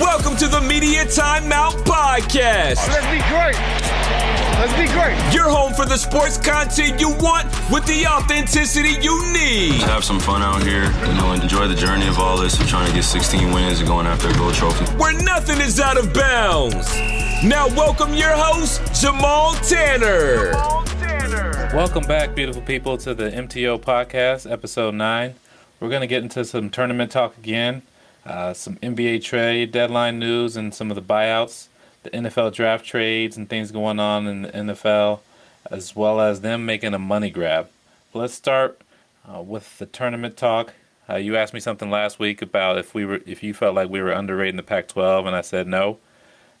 Welcome to the Media Timeout Podcast. Let's be great. Let's be great. Your home for the sports content you want with the authenticity you need. Just have some fun out here, you know, enjoy the journey of all this of trying to get 16 wins and going after a gold trophy. Where nothing is out of bounds. Now, welcome your host, Jamal Tanner. Jamal Tanner. Welcome back, beautiful people, to the MTO podcast, episode 9. We're going to get into some tournament talk again, uh, some NBA trade deadline news, and some of the buyouts, the NFL draft trades, and things going on in the NFL, as well as them making a money grab. Let's start uh, with the tournament talk. Uh, you asked me something last week about if we were, if you felt like we were underrating the Pac-12, and I said no.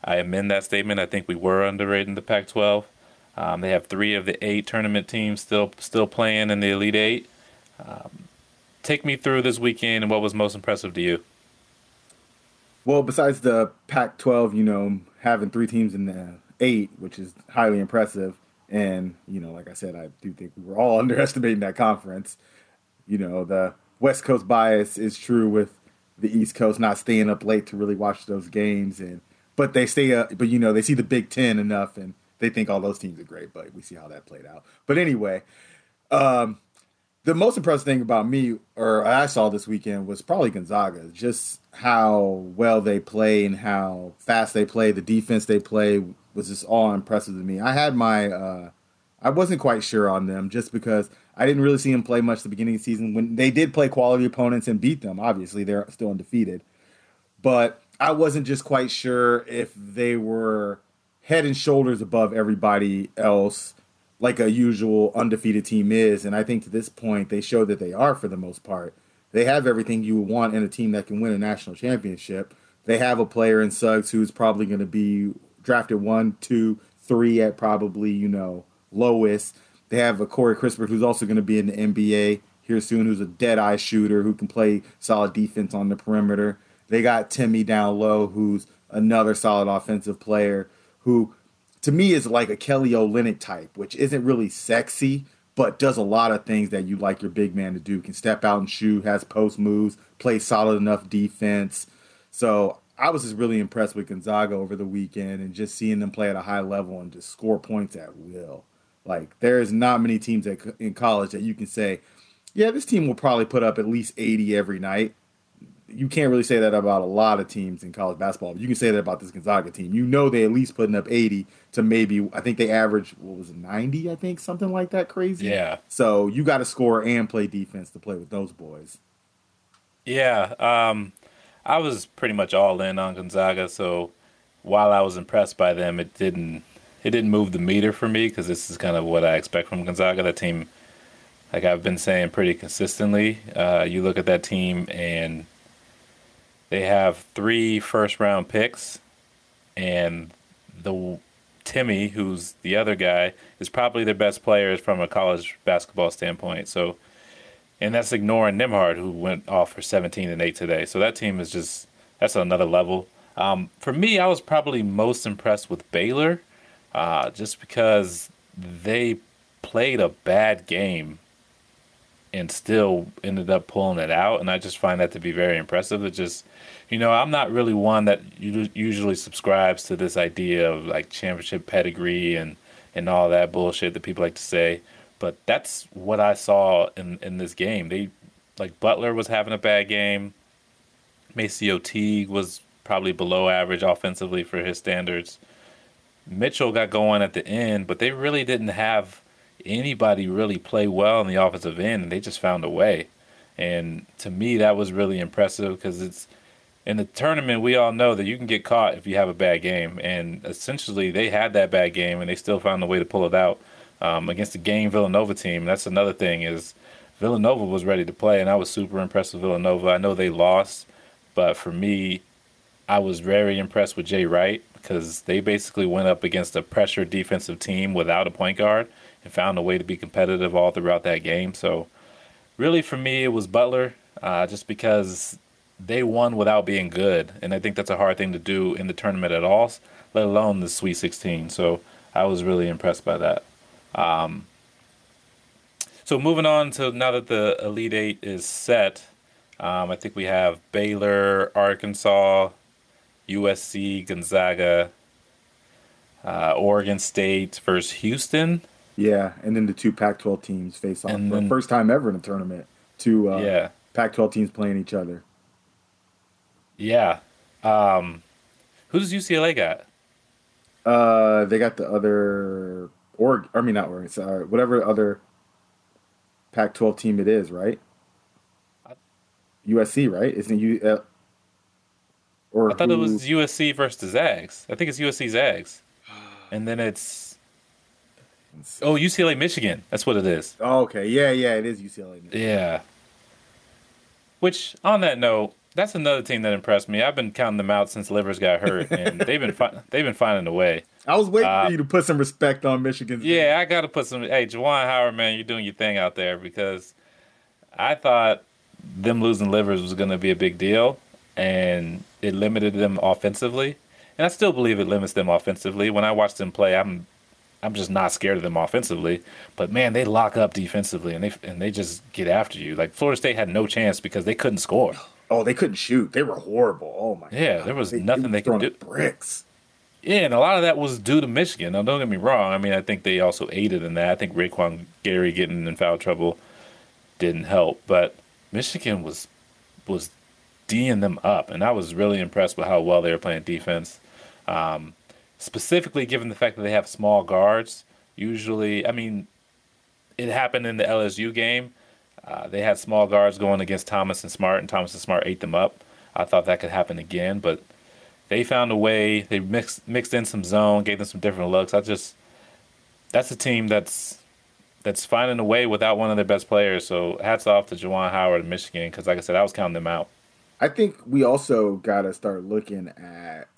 I amend that statement. I think we were underrating the Pac-12. Um, they have three of the eight tournament teams still still playing in the Elite Eight. Um, take me through this weekend and what was most impressive to you. Well, besides the Pac-12, you know, having three teams in the eight, which is highly impressive, and you know, like I said, I do think we were all underestimating that conference. You know, the West Coast bias is true with the East Coast not staying up late to really watch those games, and but they stay up. But you know, they see the Big Ten enough, and they think all those teams are great. But we see how that played out. But anyway, um, the most impressive thing about me, or I saw this weekend, was probably Gonzaga. Just how well they play and how fast they play, the defense they play was just all impressive to me. I had my, uh, I wasn't quite sure on them just because I didn't really see them play much the beginning of the season. When they did play quality opponents and beat them, obviously they're still undefeated, but I wasn't just quite sure if they were head and shoulders above everybody else like a usual undefeated team is. And I think to this point, they show that they are for the most part. They have everything you would want in a team that can win a national championship. They have a player in Suggs who's probably going to be drafted one, two, three at probably, you know, lowest. They have a Corey Kispert who's also going to be in the NBA here soon, who's a dead eye shooter who can play solid defense on the perimeter. They got Timme down low, who's another solid offensive player who to me is like a Kelly Olynyk type, which isn't really sexy, but does a lot of things that you like your big man to do. Can step out and shoot, has post moves, plays solid enough defense. So I was just really impressed with Gonzaga over the weekend and just seeing them play at a high level and just score points at will. Like there is not many teams in college that you can say, yeah, this team will probably put up at least 80 every night you can't really say that about a lot of teams in college basketball. But you can say that about this Gonzaga team. You know they at least putting up 80 to maybe I think they average what was it 90, I think, something like that crazy. Yeah. So you got to score and play defense to play with those boys. Yeah, um, I was pretty much all in on Gonzaga, so while I was impressed by them, it didn't it didn't move the meter for me because this is kind of what I expect from Gonzaga. That team, like I've been saying pretty consistently, uh, you look at that team and they have three first round picks, and the Timme, who's the other guy, is probably their best player from a college basketball standpoint. So, and that's ignoring Nembhard, who went off for 17 and 8 today. So that team is just that's another level. Um, for me, I was probably most impressed with Baylor, uh, just because they played a bad game and still ended up pulling it out, and I just find that to be very impressive. It just you know, I'm not really one that usually subscribes to this idea of like championship pedigree and and all that bullshit that people like to say. But that's what I saw in in this game. They like Butler was having a bad game. MaCio Teague was probably below average offensively for his standards. Mitchell got going at the end, but they really didn't have anybody really play well in the offensive end, and they just found a way. And to me, that was really impressive because it's in the tournament, we all know that you can get caught if you have a bad game, and essentially they had that bad game, and they still found a way to pull it out um, against the game Villanova team. That's another thing is Villanova was ready to play, and I was super impressed with Villanova. I know they lost, but for me, I was very impressed with Jay Wright because they basically went up against a pressure defensive team without a point guard and found a way to be competitive all throughout that game. So, really, for me, it was Butler, uh, just because they won without being good, and I think that's a hard thing to do in the tournament at all, let alone the Sweet 16. So I was really impressed by that. Um, so moving on to now that the Elite Eight is set, um, I think we have Baylor, Arkansas, USC, Gonzaga, uh, Oregon State versus Houston. Yeah, and then the two Pac-12 teams face off And for the first time ever in a tournament. Two uh, Yeah. Pac-12 teams playing each other. Yeah. Um, who does UCLA got? Uh, they got the other Oregon. I mean, not Oregon. Sorry, whatever other Pac-12 team it is, right? USC, right? Isn't it you? Uh, or I thought it who- was USC versus Zags. I think it's USC Zags. And then it's oh UCLA Michigan. That's what it is. Oh, okay, yeah, yeah, it is UCLA. Yeah. Which on that note, that's another team that impressed me. I've been counting them out since Livers got hurt, and they've been fi- they've been finding a way. I was waiting Uh, for you to put some respect on Michigan's. name. Yeah, I got to put some. Hey, Juwan Howard, man, you're doing your thing out there because I thought them losing livers was going to be a big deal, and it limited them offensively. And I still believe it limits them offensively. When I watch them play, I'm I'm just not scared of them offensively. But man, they lock up defensively, and they and they just get after you. Like Florida State had no chance because they couldn't score. Oh, they couldn't shoot. They were horrible. Oh my. Yeah, God. there was nothing were they could do. Bricks. Yeah, and a lot of that was due to Michigan. Now, don't get me wrong. I mean, I think they also aided in that. I think RaiQuan Gray getting in foul trouble didn't help, but Michigan was was d'ing them up, and I was really impressed with how well they were playing defense. Um, specifically, given the fact that they have small guards. Usually, I mean, it happened in the LSU game. Uh, they had small guards going against Thomas and Smart, and Thomas and Smart ate them up. I thought that could happen again, but they found a way. They mixed mixed in some zone, gave them some different looks. I just that's a team that's that's finding a way without one of their best players. So hats off to Juwan Howard in Michigan because, like I said, I was counting them out. I think we also got to start looking at,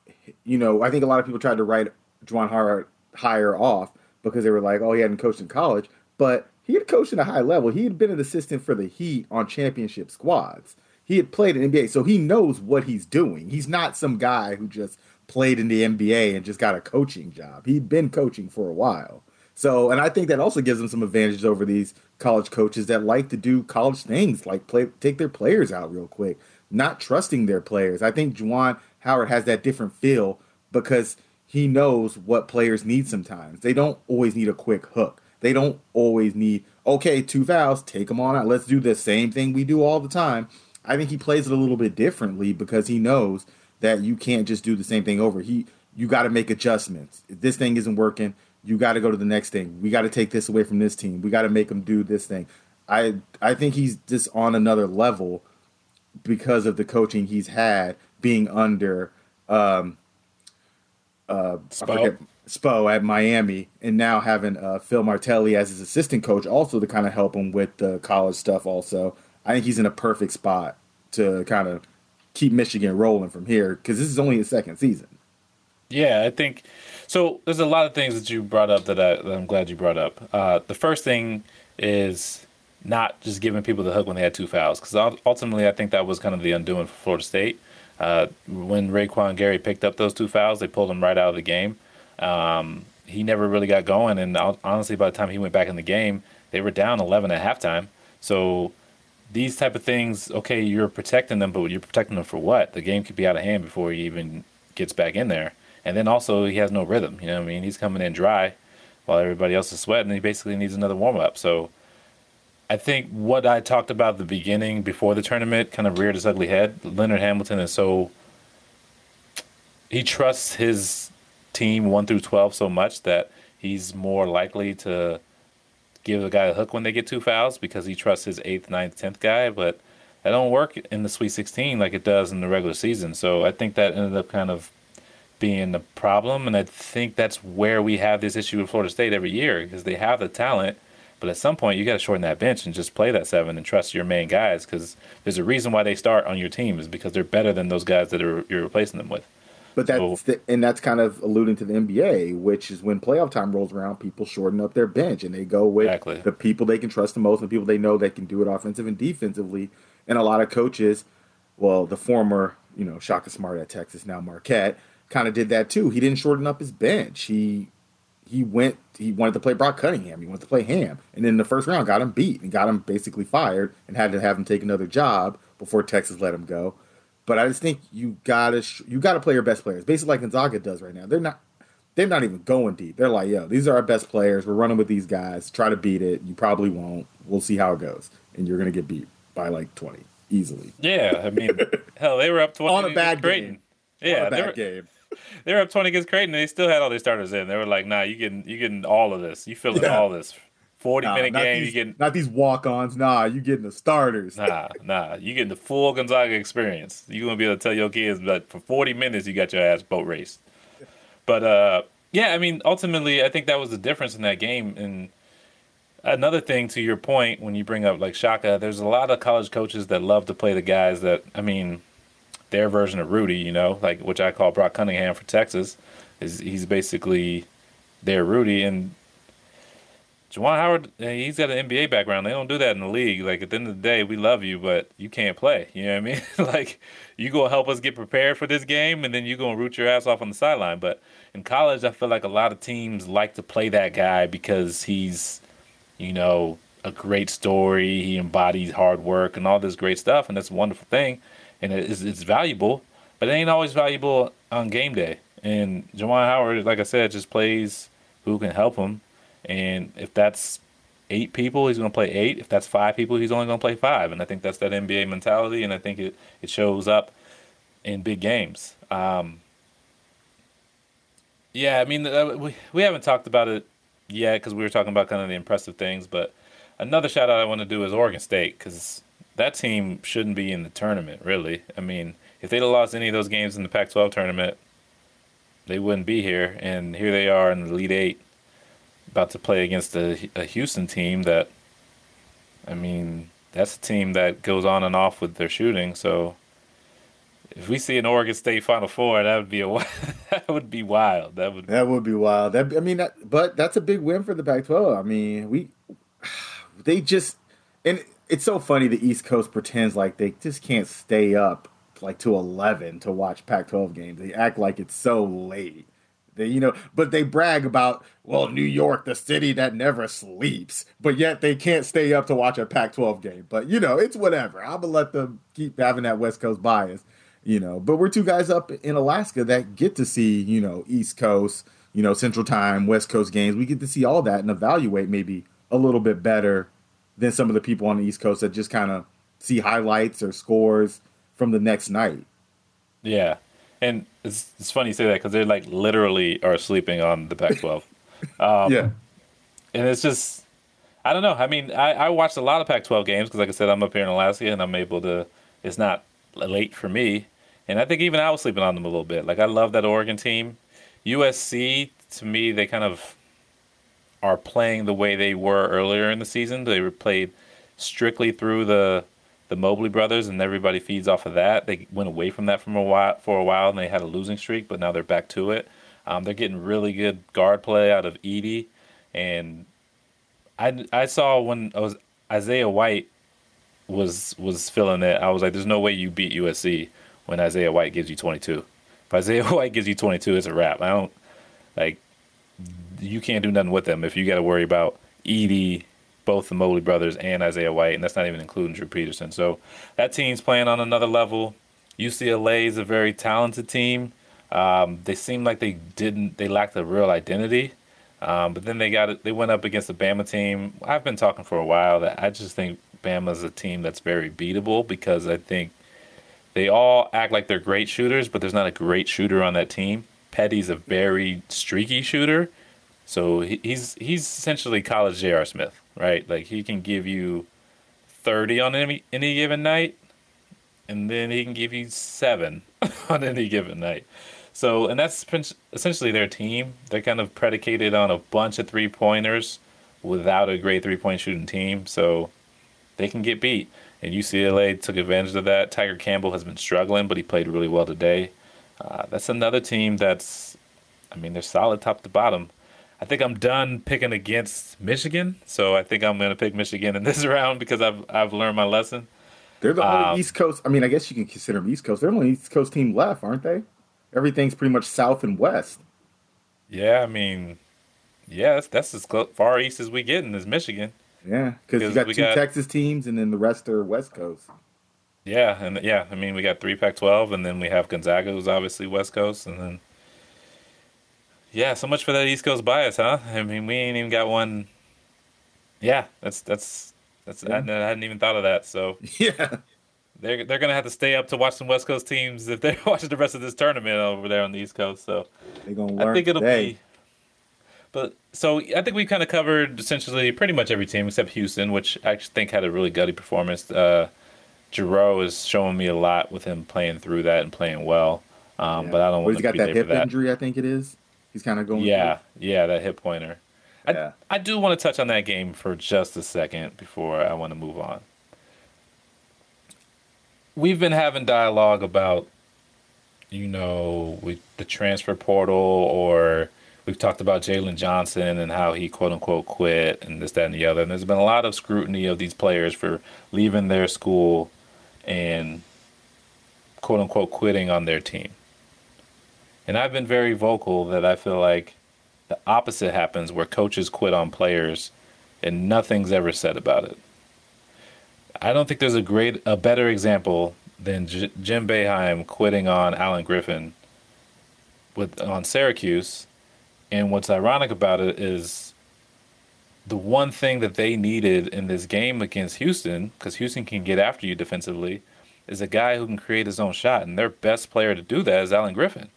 you know, I think a lot of people tried to write Juwan Howard higher off because they were like, oh, he hadn't coached in college, but he had coached at a high level. He had been an assistant for the Heat on championship squads. He had played in NBA, so he knows what he's doing. He's not some guy who just played in the NBA and just got a coaching job. He'd been coaching for a while. So, and I think that also gives them some advantages over these college coaches that like to do college things, like play, take their players out real quick, not trusting their players. I think Juwan Howard has that different feel because he knows what players need sometimes. They don't always need a quick hook. They don't always need, okay, two fouls, take them on out. Let's do the same thing we do all the time. I think he plays it a little bit differently because he knows that you can't just do the same thing over. He you got to make adjustments. If this thing isn't working, you got to go to the next thing. We got to take this away from this team. We got to make them do this thing. I I think he's just on another level because of the coaching he's had being under um uh Spo? forget, Spo at Miami and now having uh, Phil Martelli as his assistant coach also to kind of help him with the college stuff also. I think he's in a perfect spot to kind of keep Michigan rolling from here because this is only his second season. Yeah, I think so. There's a lot of things that you brought up that, I, that I'm glad you brought up. Uh, the first thing is not just giving people the hook when they had two fouls, because ultimately I think that was kind of the undoing for Florida State. Uh, when RaiQuan Gray picked up those two fouls, they pulled him right out of the game. Um, he never really got going, and honestly, by the time he went back in the game, they were down 11 at halftime. So these type of things, okay, you're protecting them, but you're protecting them for what? The game could be out of hand before he even gets back in there. And then also he has no rhythm. You know what I mean? He's coming in dry while everybody else is sweating. He basically needs another warm up. So I think what I talked about at the beginning before the tournament kind of reared its ugly head. Leonard Hamilton is so he trusts his team one through twelve so much that he's more likely to give a guy a hook when they get two fouls because he trusts his eighth, ninth, tenth guy, but that don't work in the Sweet 16 like it does in the regular season. So I think that ended up kind of being the problem, and I think that's where we have this issue with Florida State every year because they have the talent, but at some point you got to shorten that bench and just play that seven and trust your main guys because there's a reason why they start on your team is because they're better than those guys that are, you're replacing them with. But that's So- the, and that's kind of alluding to the NBA, which is when playoff time rolls around, people shorten up their bench and they go with Exactly. the people they can trust the most and the people they know that can do it offensive and defensively. And a lot of coaches, well, the former, you know, Shaka Smart at Texas, now Marquette, kind of did that too. He didn't shorten up his bench. He he went he wanted to play Brock Cunningham. He wanted to play Ham. And in the first round got him beat and got him basically fired and had to have him take another job before Texas let him go. But I just think you gotta sh- you gotta play your best players, basically like Gonzaga does right now. They're not they're not even going deep. They're like, yo, these are our best players. We're running with these guys. Try to beat it. You probably won't. We'll see how it goes, and you're gonna get beat by like twenty easily Yeah, I mean, hell, they were up twenty on a bad Creighton. game. Yeah, on a bad were, game. they were up twenty against Creighton, and they still had all their starters in. They were like, "Nah, you getting you getting all of this. You feeling Yeah. all this. Forty Nah, minute game. these, You getting not these walk-ons. Nah, you getting the starters. nah, nah. You getting the full Gonzaga experience. You gonna be able to tell your kids that for forty minutes you got your ass boat raced. But uh, yeah, I mean, ultimately, I think that was the difference in that game. And another thing to your point, when you bring up like Shaka, there's a lot of college coaches that love to play the guys that I mean, their version of Rudy, you know, like which I call Brock Cunningham for Texas, is he's basically their Rudy and. Juwan Howard, eh, he's got an NBA background. They don't do that in the league. Like at the end of the day, we love you, but you can't play. You know what I mean? like you gonna help us get prepared for this game, and then you gonna root your ass off on the sideline. But in college, I feel like a lot of teams like to play that guy because he's, you know, a great story. He embodies hard work and all this great stuff, and that's a wonderful thing, and it is, it's valuable. But it ain't always valuable on game day. And Juwan Howard, like I said, just plays who can help him. And if that's eight people, he's going to play eight. If that's five people, he's only going to play five. And I think that's that NBA mentality, and I think it, it shows up in big games. Um, yeah, I mean, uh, we, we haven't talked about it yet because we were talking about kind of the impressive things. But another shout out I want to do is Oregon State because that team shouldn't be in the tournament, really. I mean, if they'd have lost any of those games in the Pac 12 tournament, they wouldn't be here. And here they are in the Elite Eight about to play against a, a Houston team that, I mean, that's a team that goes on and off with their shooting. So if we see an Oregon State Final Four, that would be a that would be wild. That would That would be wild. That I mean, that, but that's a big win for the Pac-12. I mean, we they just and it's so funny. The East Coast pretends like they just can't stay up like to eleven to watch Pac-12 games. They act like it's so late. They, you know, but they brag about well, New York, the city that never sleeps, but yet they can't stay up to watch a Pac-12 game. But you know, it's whatever. I'm gonna let them keep having that West Coast bias you know but we're two guys up in alaska that get to see you know east coast you know central time west coast games we get to see all that and evaluate maybe a little bit better than some of the people on the east coast that just kind of see highlights or scores from the next night yeah. And it's it's funny you say that because they're like literally are sleeping on the Pac-12. Um, yeah and it's just I don't know. I mean, I, I watched a lot of Pac-12 games because, like I said, I'm up here in Alaska and I'm able to. It's not late for me, and I think even I was sleeping on them a little bit. Like I love that Oregon team. USC to me, they kind of are playing the way they were earlier in the season. They were played strictly through the the Mobley brothers, and everybody feeds off of that. They went away from that from a while for a while, and they had a losing streak, but now they're back to it. Um, they're getting really good guard play out of Eaddy, and I I saw when I was Isaiah White was was feeling it. I was like, "There's no way you beat USC when Isaiah White gives you 22. If Isaiah White gives you 22, it's a wrap. I don't like you can't do nothing with them if you got to worry about Eaddy, both the Mobley brothers, and Isaiah White, and that's not even including Drew Peterson. So that team's playing on another level. UCLA is a very talented team. Um, they seem like they didn't, they lacked a real identity. Um, but then they got it. They went up against the Bama team. I've been talking for a while that I just think Bama's a team that's very beatable because I think they all act like they're great shooters, but there's not a great shooter on that team. Petty's a very streaky shooter, so he, he's he's essentially college J.R. Smith, right? Like he can give you thirty on any any given night, and then he can give you seven on any given night. So, and that's essentially their team. They're kind of predicated on a bunch of three pointers without a great three point shooting team. So they can get beat. And UCLA took advantage of that. Tyger Campbell has been struggling, but he played really well today. Uh, that's another team that's, I mean, they're solid top to bottom. I think I'm done picking against Michigan, so I think I'm going to pick Michigan in this round because I've I've learned my lesson. they're the only Um, east coast i mean i guess you can consider them east coast they're the only east coast team left aren't they everything's pretty much south and west Yeah, I mean, yeah, that's, that's as far east as we get in is Michigan. yeah because you got two got- texas teams and then the rest are west coast Yeah, and yeah, I mean we got three Pac-12, and then we have Gonzaga, who's obviously West Coast, and then yeah, so much for that East Coast bias, huh? I mean, we ain't even got one. Yeah, that's that's that's. Yeah. I, I hadn't even thought of that. So yeah, they're they're gonna have to stay up to watch some West Coast teams if they're watching the rest of this tournament over there on the East Coast. So they're gonna learn. I think it'll today. be. But so I think we kind of covered essentially pretty much every team except Houston, which I think had a really gutty performance. Uh, Jarreau is showing me a lot with him playing through that and playing well. Um, Yeah. But I don't want he's to got be that hip that. Hip injury. I think it is. He's kind of going. Yeah, yeah, that hip pointer. I, Yeah. I do want to touch on that game for just a second before I want to move on. We've been having dialogue about, you know, we, the transfer portal, or we've talked about Jalen Johnson and how he quote unquote quit and this, that, and the other. And there's been a lot of scrutiny of these players for leaving their school and quote unquote quitting on their team. And I've been very vocal that I feel like the opposite happens where coaches quit on players and nothing's ever said about it. I don't think there's a great a better example than J- Jim Boeheim quitting on Alan Griffin with on Syracuse. And what's ironic about it is the one thing that they needed in this game against Houston, because Houston can get after you defensively, is a guy who can create his own shot. And their best player to do that is Alan Griffin.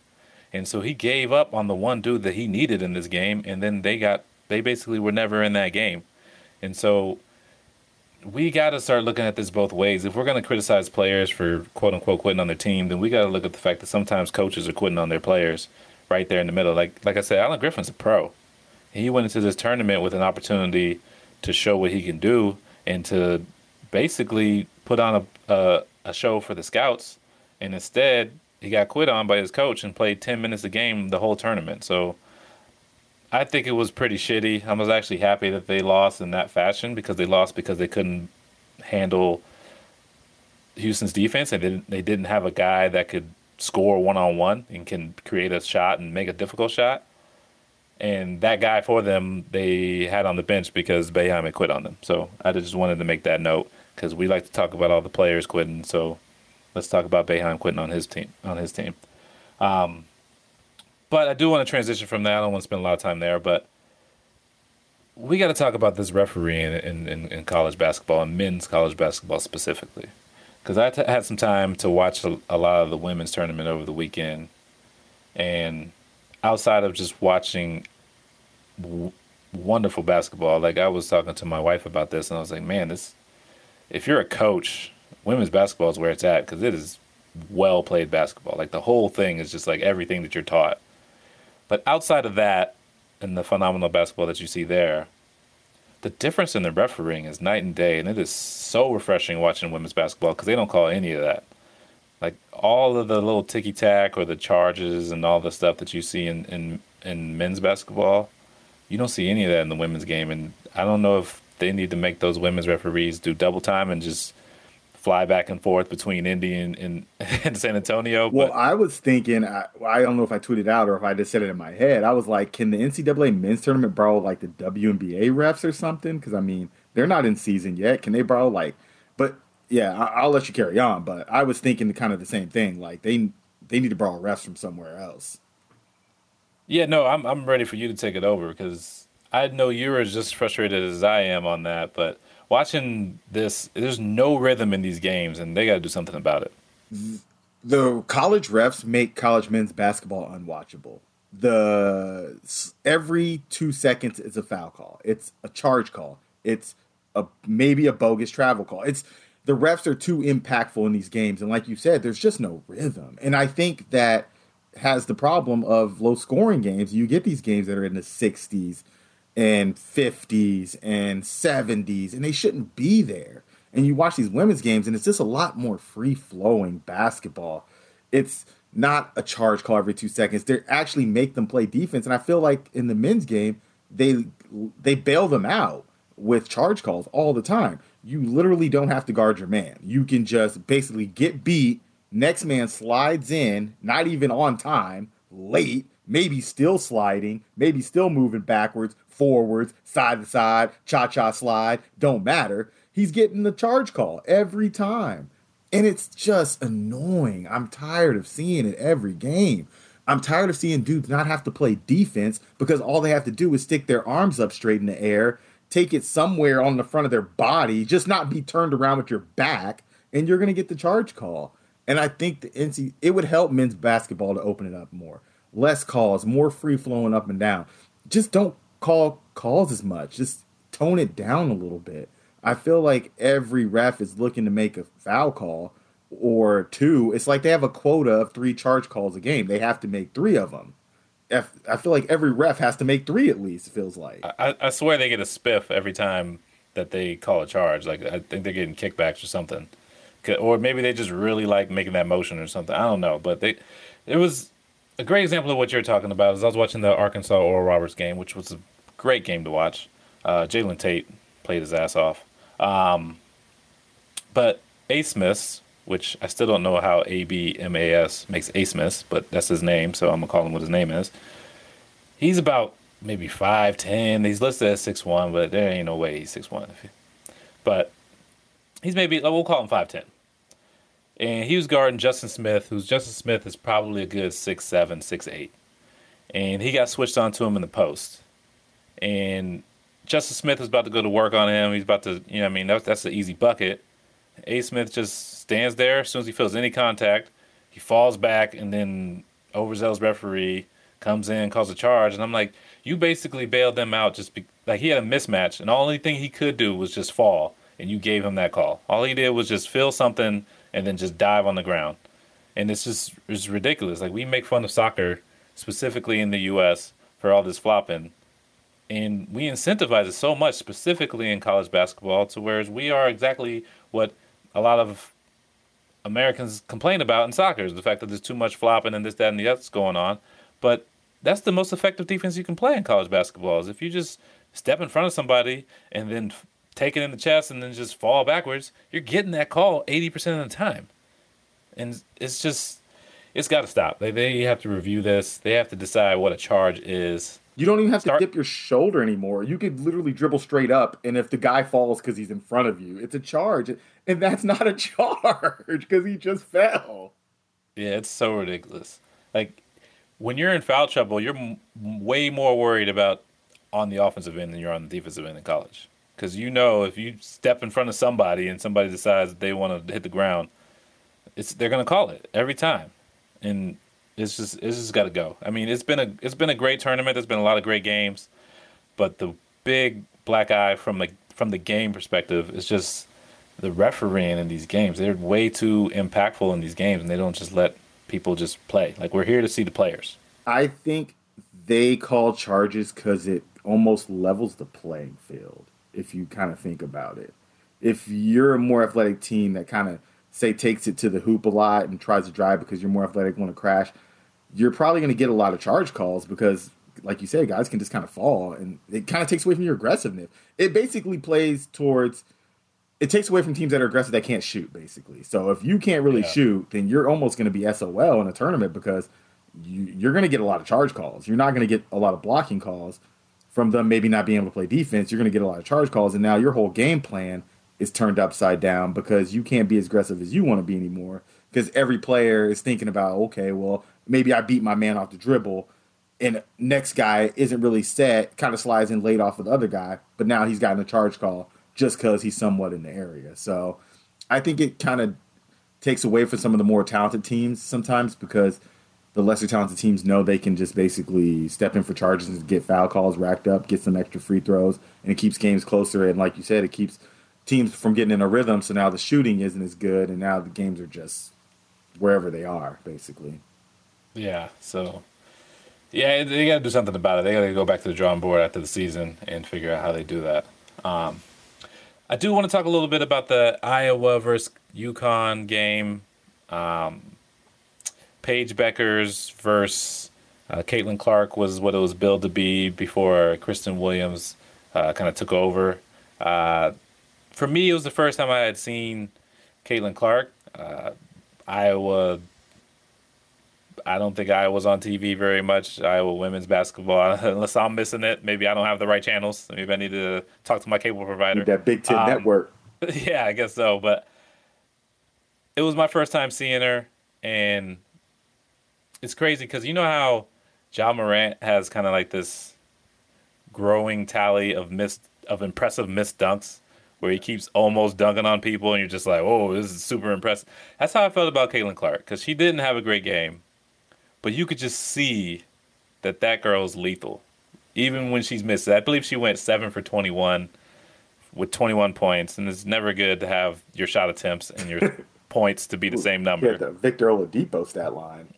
And so he gave up on the one dude that he needed in this game, and then they got they basically were never in that game. And so we got to start looking at this both ways. If we're going to criticize players for quote unquote quitting on their team, then we got to look at the fact that sometimes coaches are quitting on their players right there in the middle. Like like I said, Alan Griffin's a pro. He went into this tournament with an opportunity to show what he can do and to basically put on a a, a show for the scouts. And instead, he got quit on by his coach and played 10 minutes a game the whole tournament. So I think it was pretty shitty. I was actually happy that they lost in that fashion because they lost because they couldn't handle Houston's defense. They didn't they didn't have a guy that could score one on one and can create a shot and make a difficult shot. And that guy for them they had on the bench because Boeheim had quit on them. So I just wanted to make that note because we like to talk about all the players quitting. So let's talk about Boeheim quitting on his team on his team. Um, but I do want to transition from that. I don't want to spend a lot of time there, but we got to talk about this refereeing in, in, in college basketball and men's college basketball specifically. Because I t- had some time to watch a, a lot of the women's tournament over the weekend, and outside of just watching w- wonderful basketball, like I was talking to my wife about this, and I was like, man, this. If you're a coach, women's basketball is where it's at because it is well played basketball. Like the whole thing is just like everything that you're taught. But outside of that, and the phenomenal basketball that you see there, the difference in the refereeing is night and day, and it is so refreshing watching women's basketball because they don't call any of that. All of the little ticky tack or the charges and all the stuff that you see in, in in men's basketball, you don't see any of that in the women's game. And I don't know if they need to make those women's referees do double time and just fly back and forth between Indy and, and, and San Antonio. Well, I was thinking, I, I don't know if I tweeted out or if I just said it in my head. I was like, can the NCAA men's tournament borrow like the WNBA refs or something? Because I mean, they're not in season yet. Can they borrow like? But yeah, I, I'll let you carry on. But I was thinking kind of the same thing. Like they they need to borrow refs from somewhere else. yeah, no, I'm I'm ready for you to take it over because I know you're as just frustrated as I am on that. But watching this, there's no rhythm in these games, and they got to do something about it. the college refs make college men's basketball unwatchable. The every two seconds is a foul call. It's a charge call. It's a maybe a bogus travel call. It's the refs are too impactful in these games, and like you said, there's just no rhythm. And I think that has the problem of low scoring games. You get these games that are in the 60s and 50s and 70s, and they shouldn't be there. And you watch these women's games, and it's just a lot more free flowing basketball. It's not a charge call every two seconds. They actually make them play defense, and I feel like in the men's game, they they bail them out with charge calls all the time. You literally don't have to guard your man. You can just basically get beat. Next man slides in, not even on time, late, maybe still sliding, maybe still moving backwards, forwards, side to side, cha cha slide, don't matter. He's getting the charge call every time. And it's just annoying. I'm tired of seeing it every game. I'm tired of seeing dudes not have to play defense because all they have to do is stick their arms up straight in the air, take it somewhere on the front of their body, just not be turned around with your back, and you're going to get the charge call. And I think the NC it would help men's basketball to open it up more. Less calls, more free flowing up and down. Just don't call calls as much. Just tone it down a little bit. I feel like every ref is looking to make a foul call or two. It's like they have a quota of three charge calls a game. They have to make three of them. I feel like every ref has to make three at least. It feels like. I, I swear they get a spiff every time that they call a charge. Like I think they're getting kickbacks or something, or maybe they just really like making that motion or something. I don't know, but they it was a great example of what you're talking about. Is I was watching the Arkansas Oral Roberts game, which was a great game to watch. Uh, Jalen Tate played his ass off, um, but Abmas which I still don't know how A B M A S makes Abmas, but that's his name, so I'm gonna call him what his name is. He's about maybe five ten. He's listed as six one, but there ain't no way he's six one. But he's maybe uh, we'll call him five ten. And he was guarding Justin Smith, who's Justin Smith is probably a good six seven, six eight. And he got switched onto him in the post. And Justin Smith is about to go to work on him. He's about to, you know, I mean, that's that's an easy bucket. Abmas just stands there. As soon as he feels any contact, he falls back, and then overzealous referee comes in, calls a charge, and I'm like, you basically bailed them out. Just be, like he had a mismatch, and the only thing he could do was just fall, and you gave him that call. All he did was just feel something and then just dive on the ground, and it's just it's ridiculous. Like we make fun of soccer specifically in the U.S. for all this flopping, and we incentivize it so much, specifically in college basketball, to whereas we are exactly what a lot of Americans complain about in soccer is the fact that there's too much flopping and this, that, and the other's going on. But that's the most effective defense you can play in college basketball is if you just step in front of somebody and then take it in the chest and then just fall backwards, you're getting that call 80% of the time. And it's just, it's got to stop. They, they have to review this. They have to decide what a charge is. You don't even have Start- to dip your shoulder anymore. You could literally dribble straight up, and if the guy falls because he's in front of you, it's a charge and that's not a charge because he just fell. Yeah, it's so ridiculous. Like when you're in foul trouble, you're m- way more worried about on the offensive end than you're on the defensive end in college. Because you know if you step in front of somebody and somebody decides that they want to hit the ground, it's they're gonna call it every time, and it's just it's just got to go. I mean, it's been a it's been a great tournament. There's been a lot of great games, but the big black eye from the from the game perspective is just the refereeing in these games. They're way too impactful in these games, and they don't just let people just play. Like we're here to see the players. I think they call charges because it almost levels the playing field. If you kind of think about it, if you're a more athletic team that kind of say takes it to the hoop a lot and tries to drive because you're more athletic, want to crash, you're probably going to get a lot of charge calls because, like you said, guys can just kind of fall, and it kind of takes away from your aggressiveness. It basically plays towards it takes away from teams that are aggressive that can't shoot, basically. So if you can't really yeah. shoot, then you're almost going to be SOL in a tournament because you, you're going to get a lot of charge calls. You're not going to get a lot of blocking calls from them maybe not being able to play defense. You're going to get a lot of charge calls, and now your whole game plan is turned upside down because you can't be as aggressive as you want to be anymore. Because every player is thinking about, okay, well, maybe I beat my man off the dribble, and next guy isn't really set, kind of slides in late off of the other guy, but now he's gotten a charge call just because he's somewhat in the area. So I think it kind of takes away from some of the more talented teams sometimes because the lesser talented teams know they can just basically step in for charges and get foul calls racked up, get some extra free throws, and it keeps games closer. And like you said, it keeps teams from getting in a rhythm. So now the shooting isn't as good, and now the games are just wherever they are, basically. Yeah. So. Yeah, they got to do something about it. They got to go back to the drawing board after the season and figure out how they do that. Um, I do want to talk a little bit about the Iowa versus UConn game. Um, Paige Bueckers versus uh, Caitlin Clark was what it was billed to be before Christyn Williams uh, kind of took over. Uh, for me, it was the first time I had seen Caitlin Clark. Uh, Iowa I don't think I was on TV very much. Iowa women's basketball, unless I'm missing it. Maybe I don't have the right channels. Maybe I need to talk to my cable provider. That Big Ten um, network. Yeah, I guess so. But it was my first time seeing her, and it's crazy because you know how Ja Morant has kind of like this growing tally of missed of impressive missed dunks where he keeps almost dunking on people and you're just like, oh, this is super impressive. That's how I felt about Caitlin Clark because she didn't have a great game, but you could just see that that girl's lethal. Even when she's missed, I believe she went seven for 21 with 21 points, and it's never good to have your shot attempts and your points to be the same number. had the Victor Oladipo stat line.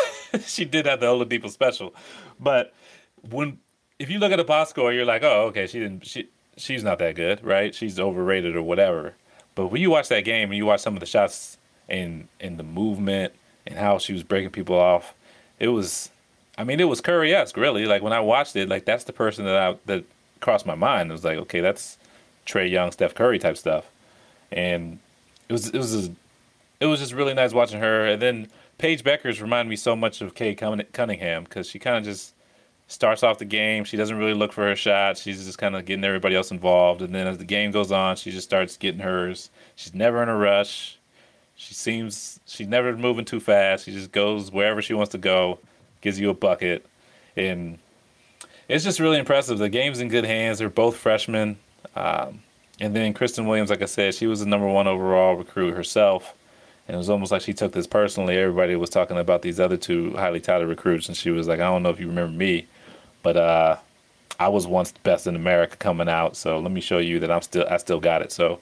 she did have the Oladipo special, but when if you look at the box score, you're like, oh, okay, she didn't. She she's not that good, right? She's overrated or whatever. But when you watch that game and you watch some of the shots and and the movement and how she was breaking people off, it was, I mean, it was Curry esque, really. Like when I watched it, like that's the person that I that crossed my mind. It was like, okay, that's Trae Young, Steph Curry type stuff, and it was it was a, it was just really nice watching her. And then Paige Bueckers reminded me so much of Cade Cunningham because she kind of just starts off the game. She doesn't really look for her shot. She's just kind of getting everybody else involved. And then as the game goes on, she just starts getting hers. She's never in a rush. She seems she's never moving too fast. She just goes wherever she wants to go, gives you a bucket, and it's just really impressive. The game's in good hands. They're both freshmen. Um, and then Christyn Williams, like I said, she was the number one overall recruit herself. And it was almost like she took this personally. Everybody was talking about these other two highly touted recruits, and she was like, I don't know if you remember me, but uh, I was once the best in America coming out. So let me show you that I'm still I still got it. So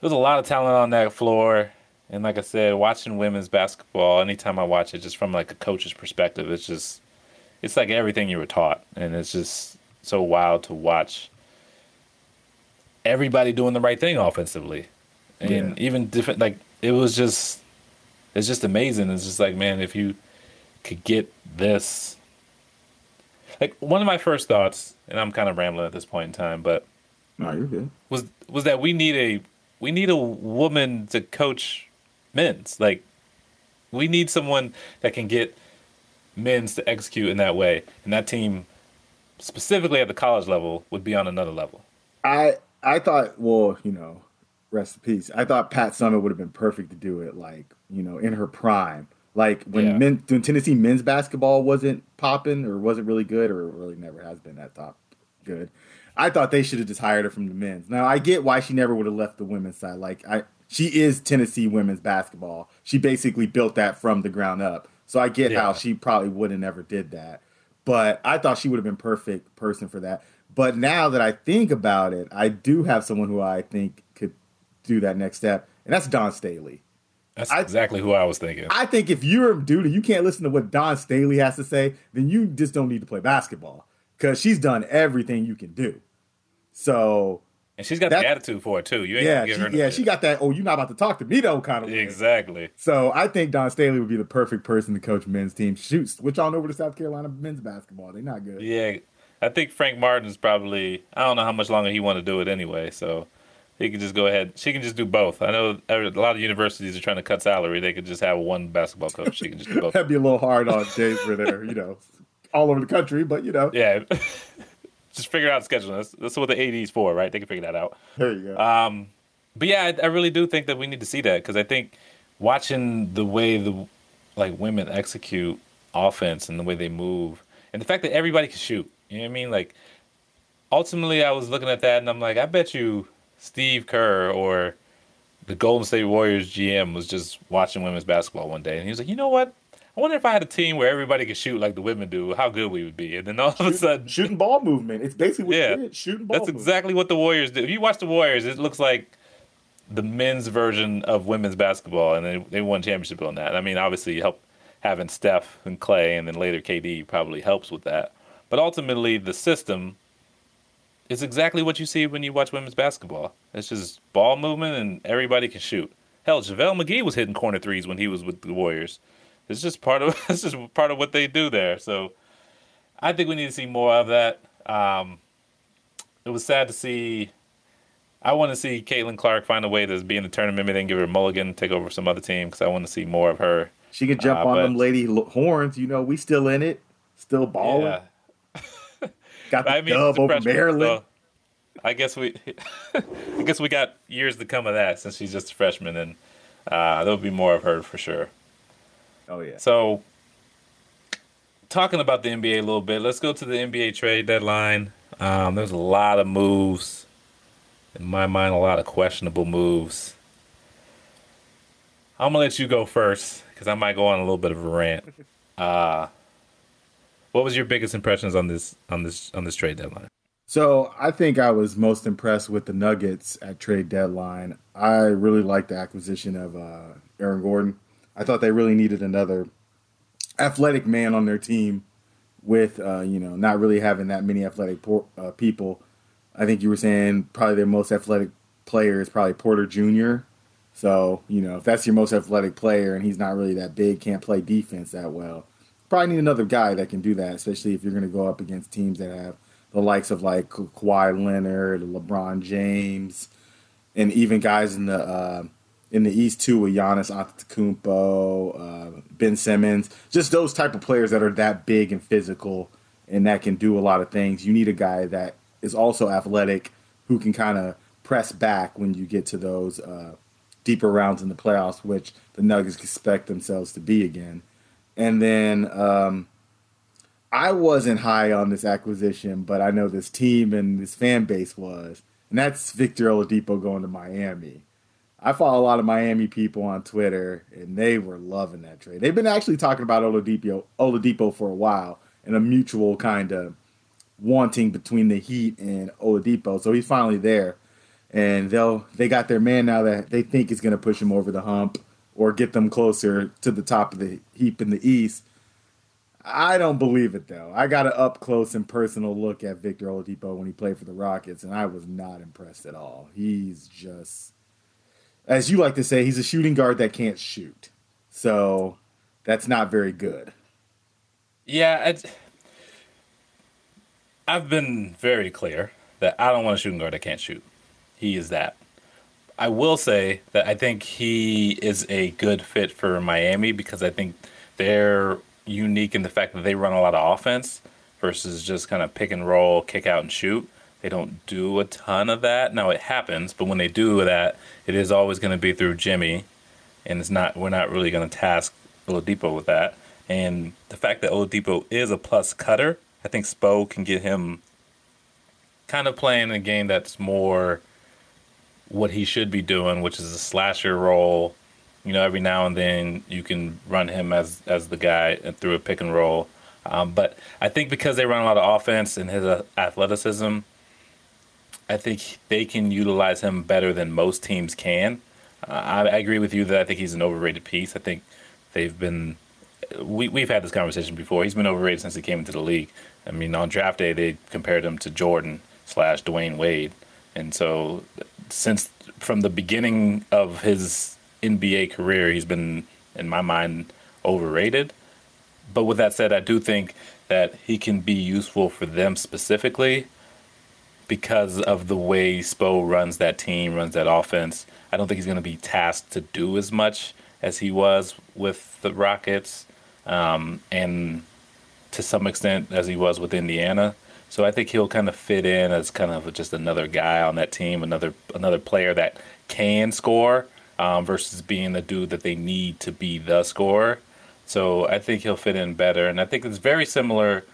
there's a lot of talent on that floor. And like I said, watching women's basketball, anytime I watch it, just from like a coach's perspective, it's just it's like everything you were taught, and it's just so wild to watch everybody doing the right thing offensively, and Yeah. even different. Like it was just, it's just amazing. It's just like man, if you could get this, like one of my first thoughts, and I'm kind of rambling at this point in time, but No, you're good. was was that we need a we need a woman to coach men's like we need someone that can get men's to execute in that way and that team specifically at the college level would be on another level I I thought, well, you know, rest in peace. I thought Pat Summitt would have been perfect to do it, like you know, in her prime, like when Yeah. men, when Tennessee men's basketball wasn't popping or wasn't really good or really never has been that top good. I thought they should have just hired her from the men's. Now I get why she never would have left the women's side. Like I, she is Tennessee women's basketball. She basically built that from the ground up. So I get how she probably would have never did that. But I thought she would have been perfect person for that. But now that I think about it, I do have someone who I think could do that next step, and that's Dawn Staley. That's I- exactly who i was thinking I think if you're a dude and you can't listen to what Dawn Staley has to say, then you just don't need to play basketball because she's done everything you can do. So and she's got that- the attitude for it too you ain't yeah, give she, her no- yeah, she got that. Oh, you're not about to talk to me though, kind of. way. exactly So I think Dawn Staley would be the perfect person to coach men's team. Shoot, switch on over to South Carolina men's basketball. They're not good. yeah i think frank martin's probably i don't know how much longer he want to do it anyway so he can just go ahead she can just do both i know a lot of universities are trying to cut salary they could just have one basketball coach she can just do both That'd be a little hard on James for there, you know, all over the country, but you know, Yeah. Just figure out scheduling. That's, that's what the AD's for, right? They can figure that out. there you go. Um, but yeah, I, I really do think that we need to see that because I think watching the way the like women execute offense and the way they move, and the fact that everybody can shoot. You know what I mean? Like ultimately, I was looking at that and I'm like, I bet you Steve Kerr or the Golden State Warriors GM was just watching women's basketball one day and he was like, you know what? I wonder if I had a team where everybody could shoot like the women do, how good we would be. And then all of a sudden, shooting ball movement. It's basically what Yeah. Shooting ball that's movement. exactly what the Warriors do. If you watch the Warriors, it looks like the men's version of women's basketball, and they they won championship on that. I mean, obviously, help having Steph and Clay, and then later KD probably helps with that. But ultimately, the system is exactly what you see when you watch women's basketball. It's just ball movement, and everybody can shoot. Hell, JaVale McGee was hitting corner threes when he was with the Warriors. It's just part of it's just part of what they do there. So I think we need to see more of that. Um, it was sad to see. I want to see Caitlin Clark find a way to be in the tournament, maybe then give her a mulligan, take over some other team because I want to see more of her. She could jump Uh, on but- them lady horns. You know, we still in it, still balling. Yeah, Got the I mean, dub over Maryland. so I guess we, I guess we got years to come of that since she's just a freshman, and Uh, there'll be more of her for sure. Oh yeah. So, talking about the NBA a little bit, let's go to the NBA trade deadline. Um, there's a lot of moves. In my mind, a lot of questionable moves. I'm gonna let you go first because I might go on a little bit of a rant. Uh, what was your biggest impressions on this on this on this trade deadline? So I think I was most impressed with the Nuggets at trade deadline. I really liked the acquisition of uh, Aaron Gordon. I thought they really needed another athletic man on their team. With uh, you know not really having that many athletic por- uh, people, I think you were saying probably their most athletic player is probably Porter Jr. So you know if that's your most athletic player and he's not really that big, can't play defense that well, probably need another guy that can do that. Especially if you're going to go up against teams that have the likes of like Kawhi Leonard, LeBron James, and even guys in the uh, in the East too with Giannis Antetokounmpo, uh, Ben Simmons, just those type of players that are that big and physical and that can do a lot of things. You need a guy that is also athletic who can kind of press back when you get to those uh, deeper rounds in the playoffs, which the Nuggets expect themselves to be again. And then um, I wasn't high on this acquisition, but I know this team and this fan base was, and that's Victor Oladipo going to Miami. I follow a lot of Miami people on Twitter, and they were loving that trade. They've been actually talking about Oladipo, Oladipo for a while, and a mutual kind of wanting between the Heat and Oladipo. So he's finally there, and they'll they got their man now that they think is going to push him over the hump or get them closer to the top of the heap in the East. I don't believe it though. I got an up close and personal look at Victor Oladipo when he played for the Rockets, and I was not impressed at all. He's just, as you like to say, he's a shooting guard that can't shoot. So that's not very good. Yeah, I've been very clear that I don't want a shooting guard that can't shoot. He is that. I will say that I think he is a good fit for Miami because I think they're unique in the fact that they run a lot of offense versus just kind of pick and roll, kick out and shoot. They don't do a ton of that. Now it happens, but when they do that, it is always going to be through Jimmy, and it's not. We're not really going to task Oladipo with that. And the fact that Oladipo is a plus cutter, I think Spo can get him kind of playing a game that's more what he should be doing, which is a slasher role you know, every now and then you can run him as as the guy through a pick and roll. Um, but I think because they run a lot of offense and his uh, athleticism, I think they can utilize him better than most teams can. Uh, I, I, agree with you that I think he's an overrated piece. I think they've been we we've had this conversation before. He's been overrated since he came into the league. I mean, on draft day they compared him to Jordan slash Dwyane Wade, and so since from the beginning of his NBA career, he's been, in my mind, overrated. But with that said, I do think that he can be useful for them specifically because of the way Spo runs that team, runs that offense. I don't think he's going to be tasked to do as much as he was with the Rockets, um, and to some extent as he was with Indiana. So I think he'll kind of fit in as kind of just another guy on that team, another another player that can score, um, versus being the dude that they need to be the scorer. So I think he'll fit in better, and I think it's very similar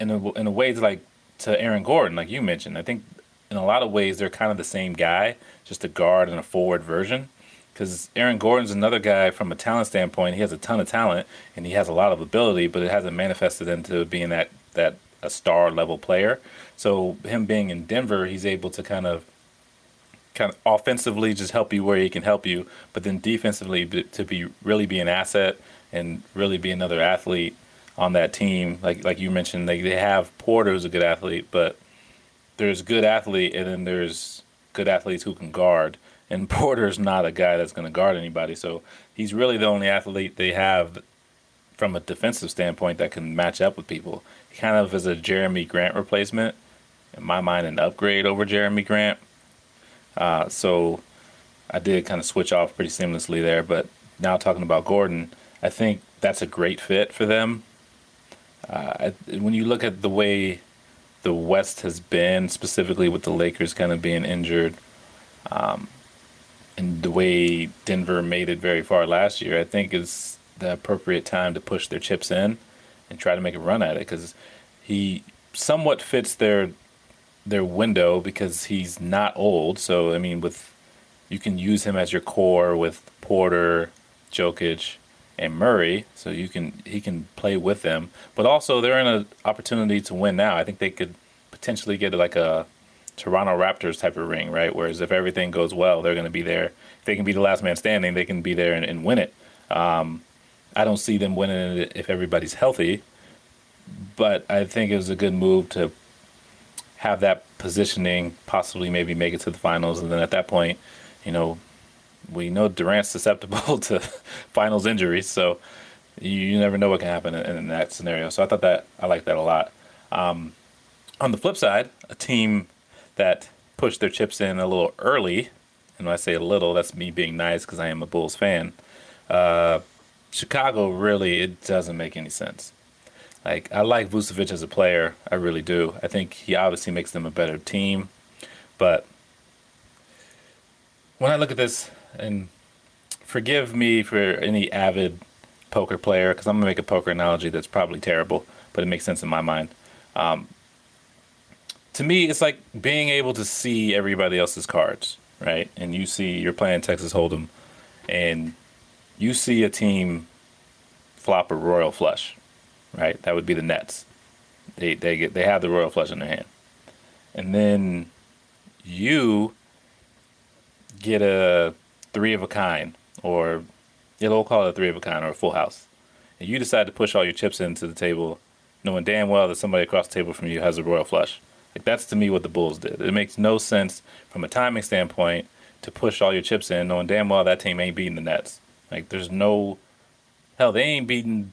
in a, in a way to like to Aaron Gordon, like you mentioned. I think in a lot of ways they're kind of the same guy, just a guard and a forward version. Because Aaron Gordon's another guy from a talent standpoint. He has a ton of talent and he has a lot of ability, but it hasn't manifested into being that that a star level player. So him being in Denver, he's able to kind of kind of offensively just help you where he can help you, but then defensively to be really be an asset and really be another athlete on that team. Like like you mentioned, they they have Porter who's a good athlete, but there's good athlete and then there's good athletes who can guard. And Porter's not a guy that's going to guard anybody, so he's really the only athlete they have from a defensive standpoint that can match up with people. He kind of is a Jerami Grant replacement. In my mind, an upgrade over Jerami Grant uh, so I did kind of switch off pretty seamlessly there. But now talking about Gordon, I think that's a great fit for them. Uh, when you look at the way the West has been, specifically with the Lakers kind of being injured, um, and the way Denver made it very far last year, I think is the appropriate time to push their chips in and try to make a run at it because he somewhat fits their their window because he's not old. So I mean, with you can use him as your core with Porter, Jokic, and Murray, so you can he can play with them. But also, they're in an opportunity to win now. I think they could potentially get like a Toronto Raptors type of ring, right? Whereas if everything goes well, they're going to be there. If they can be the last man standing, they can be there and, and win it. Um, I don't see them winning it if everybody's healthy, but I think it was a good move to have that positioning, possibly maybe make it to the finals, and then at that point, you know, we know Durant's susceptible to finals injuries, so you, never know what can happen in, in, that scenario. So I thought that I liked that a lot. Um, on the flip side, a team that pushed their chips in a little early, and when I say a little, that's me being nice because I am a Bulls fan. Uh, Chicago really it doesn't make any sense. Like I like Vucevic as a player, I really do. I think he obviously makes them a better team, but when I look at this, and forgive me for any avid poker player, because I'm gonna make a poker analogy that's probably terrible, but it makes sense in my mind. Um, to me, it's like being able to see everybody else's cards, right? And you see you're playing Texas Hold'em, and you see a team flop a royal flush, right? That would be the Nets. They they get they have the royal flush in their hand, and then you get a three of a kind, or yeah, we'll call it a three of a kind or a full house, and you decide to push all your chips into the table, knowing damn well that somebody across the table from you has a royal flush like that's to me what the Bulls did. It makes no sense from a timing standpoint to push all your chips in, knowing damn well that team ain't beating the Nets. Like there's no hell, they ain't beating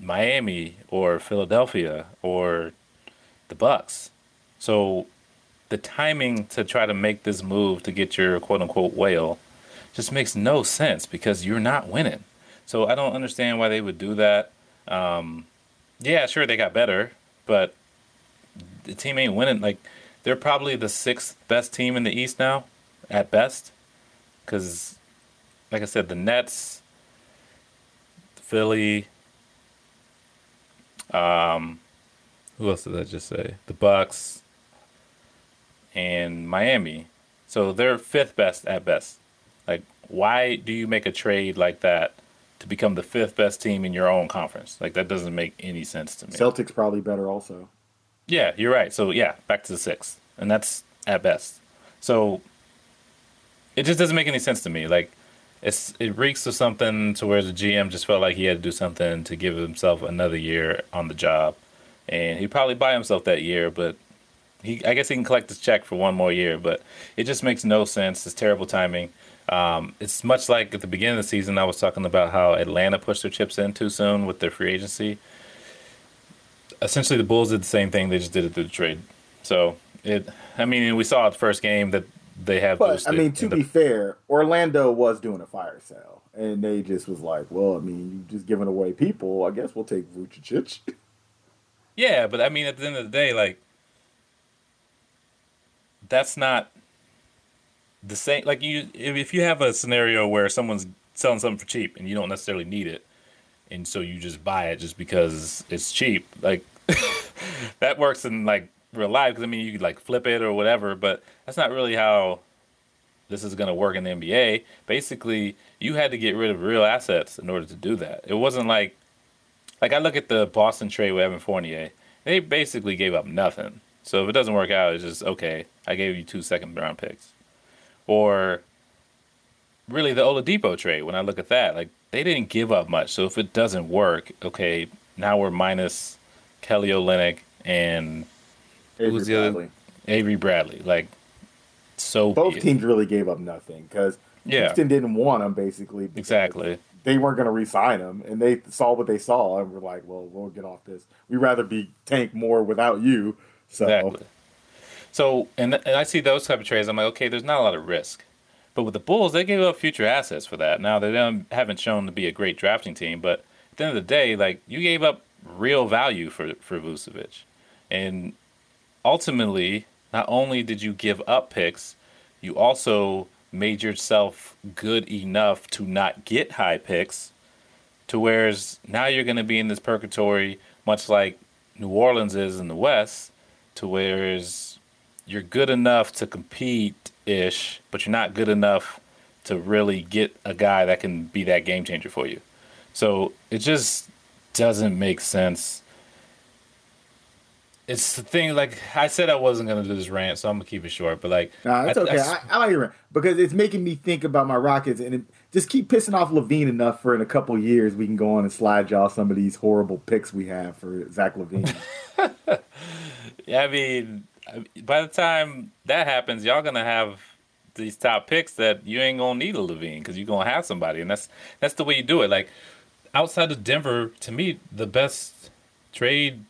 Miami or Philadelphia or the Bucks. So the timing to try to make this move to get your quote unquote whale just makes no sense because you're not winning. So I don't understand why they would do that. Um, yeah, sure they got better, but the team ain't winning. Like they're probably the sixth best team in the East now, at best. Because, like I said, the Nets, Philly. Um, who else did I just say? The Bucks and Miami. So they're fifth best at best. Like, why do you make a trade like that to become the fifth best team in your own conference? Like, that doesn't make any sense to me. Celtics probably better also. Yeah, you're right. So yeah, back to the sixth, and that's at best. So it just doesn't make any sense to me. Like it's it reeks of something to where the GM just felt like he had to do something to give himself another year on the job, and he probably buy himself that year, but. He, I guess he can collect his check for one more year, but it just makes no sense. It's terrible timing. Um, it's much like at the beginning of the season, I was talking about how Atlanta pushed their chips in too soon with their free agency essentially the Bulls did the same thing. They just did it through the trade. So it, I mean, we saw at the first game that they have. But I mean, to the, be fair, Orlando was doing a fire sale, and they just was like, "Well, I mean, you just giving away people. I guess we'll take Vucevic." Yeah, but I mean, at the end of the day, like that's not the same. Like you, if you have a scenario where someone's selling something for cheap and you don't necessarily need it, and so you just buy it just because it's cheap. Like that works in like real life because I mean you could like flip it or whatever, but that's not really how this is going to work in the NBA. Basically, you had to get rid of real assets in order to do that. It wasn't like like I look at the Boston trade with Evan Fournier. They basically gave up nothing. So if it doesn't work out, it's just okay. I gave you two second round picks, or really the Oladipo trade. When I look at that, like they didn't give up much. So if it doesn't work, okay, now we're minus Kelly Olynyk and Avery who's the Bradley. other Avery Bradley. Like so, both teams really gave up nothing because yeah. Houston didn't want him basically. Exactly. They weren't going to re-sign him, and they saw what they saw, and were like, "Well, we'll get off this. We'd rather be tank more without you." So. Exactly. So, and, and I see those type of trades. I'm like, okay, there's not a lot of risk. But with the Bulls, they gave up future assets for that. Now they haven't shown to be a great drafting team, but at the end of the day, like you gave up real value for for Vucevic, and ultimately, not only did you give up picks, you also made yourself good enough to not get high picks, to whereas now you're going to be in this purgatory, much like New Orleans is in the West, to whereas you're good enough to compete ish, but you're not good enough to really get a guy that can be that game changer for you. So it just doesn't make sense. It's the thing, like I said, I wasn't gonna do this rant, so I'm gonna keep it short. But like, Nah, it's I- okay. I- I, I like your rant because it's making me think about my Rockets and it, just keep pissing off LaVine enough for in a couple years we can go on and slide y'all some of these horrible picks we have for Zach LaVine. Yeah, I mean, by the time that happens, y'all gonna have these top picks that you ain't gonna need a LaVine because you're gonna have somebody, and that's that's the way you do it. Like outside of Denver, to me, the best trade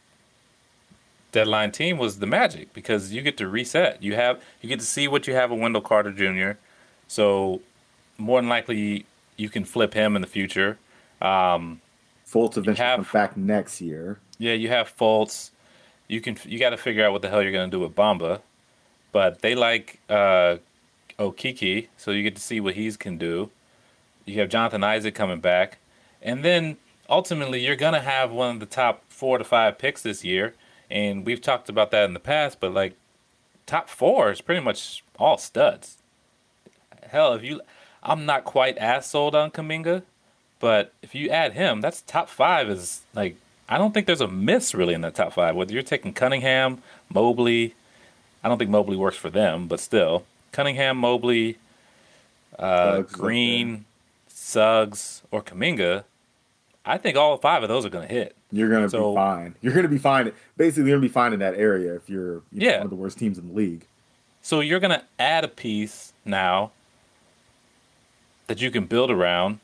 deadline team was the Magic because you get to reset. You have you get to see what you have with Wendell Carter Jr. So more than likely, you can flip him in the future. Um, Fultz eventually have- comes back next year. yeah, you have Fultz. You can you got to figure out what the hell you're gonna do with Bamba, but they like uh, Okeke, so you get to see what he's can do. You have Jonathan Isaac coming back, and then ultimately you're gonna have one of the top four to five picks this year, and we've talked about that in the past. But like top four is pretty much all studs. Hell, if you, I'm not quite as sold on Kuminga, but if you add him, that's top five is like I don't think there's a miss really in that top five. Whether you're taking Cunningham, Mobley, I don't think Mobley works for them, but still Cunningham, Mobley, uh, Suggs, Green, Suggs, or Kuminga. I think all five of those are going to hit. You're gonna So- be fine. You're gonna be fine. Basically, you're gonna be fine in that area if you're you know, Yeah. one of the worst teams in the league. So you're going to add a piece now that you can build around.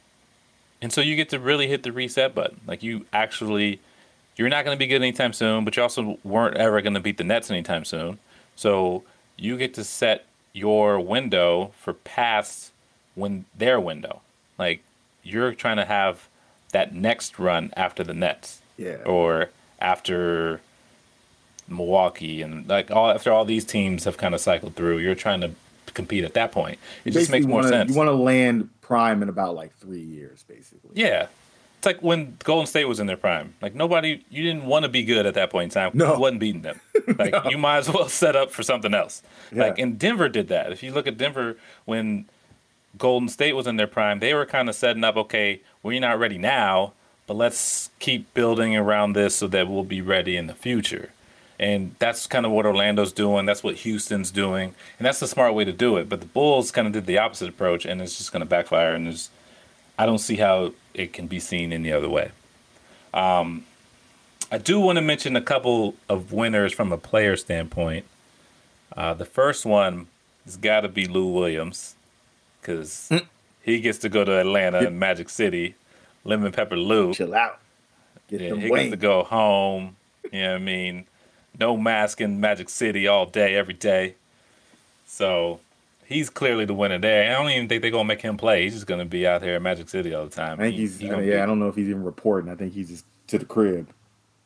And so you get to really hit the reset button. Like you actually you're not going to be good anytime soon, but you also weren't ever going to beat the Nets anytime soon. So you get to set your window for past when their window. Like you're trying to have that next run after the Nets Yeah. or after Milwaukee and like all after all these teams have kind of cycled through, you're trying to compete at that point. It just makes more wanna, sense. You want to land prime in about like three years, basically. yeah. It's like when Golden State was in their prime. Like nobody, you didn't want to be good at that point in time. No. You wasn't beating them. Like you might as well set up for something else. Yeah. Like and Denver did that. If you look at Denver when Golden State was in their prime, they were kind of setting up. Okay, we're not ready now, but let's keep building around this so that we'll be ready in the future. And that's kind of what Orlando's doing. That's what Houston's doing, and that's the smart way to do it. But the Bulls kind of did the opposite approach, and it's just going to backfire. And I don't see how it can be seen any other way. Um, I do want to mention a couple of winners from a player standpoint. Uh, the first one has got to be Lou Williams because mm. he gets to go to Atlanta and Magic City. Lemon Pepper Lou. Chill out. Get Yeah, he gets to go home. You know what I mean? No mask in Magic City all day, every day. So he's clearly the winner there. I don't even think they're gonna make him play. He's just gonna be out here in Magic City all the time. I think He- he's. he I mean, yeah, be- I don't know if he's even reporting. I think he's just to the crib.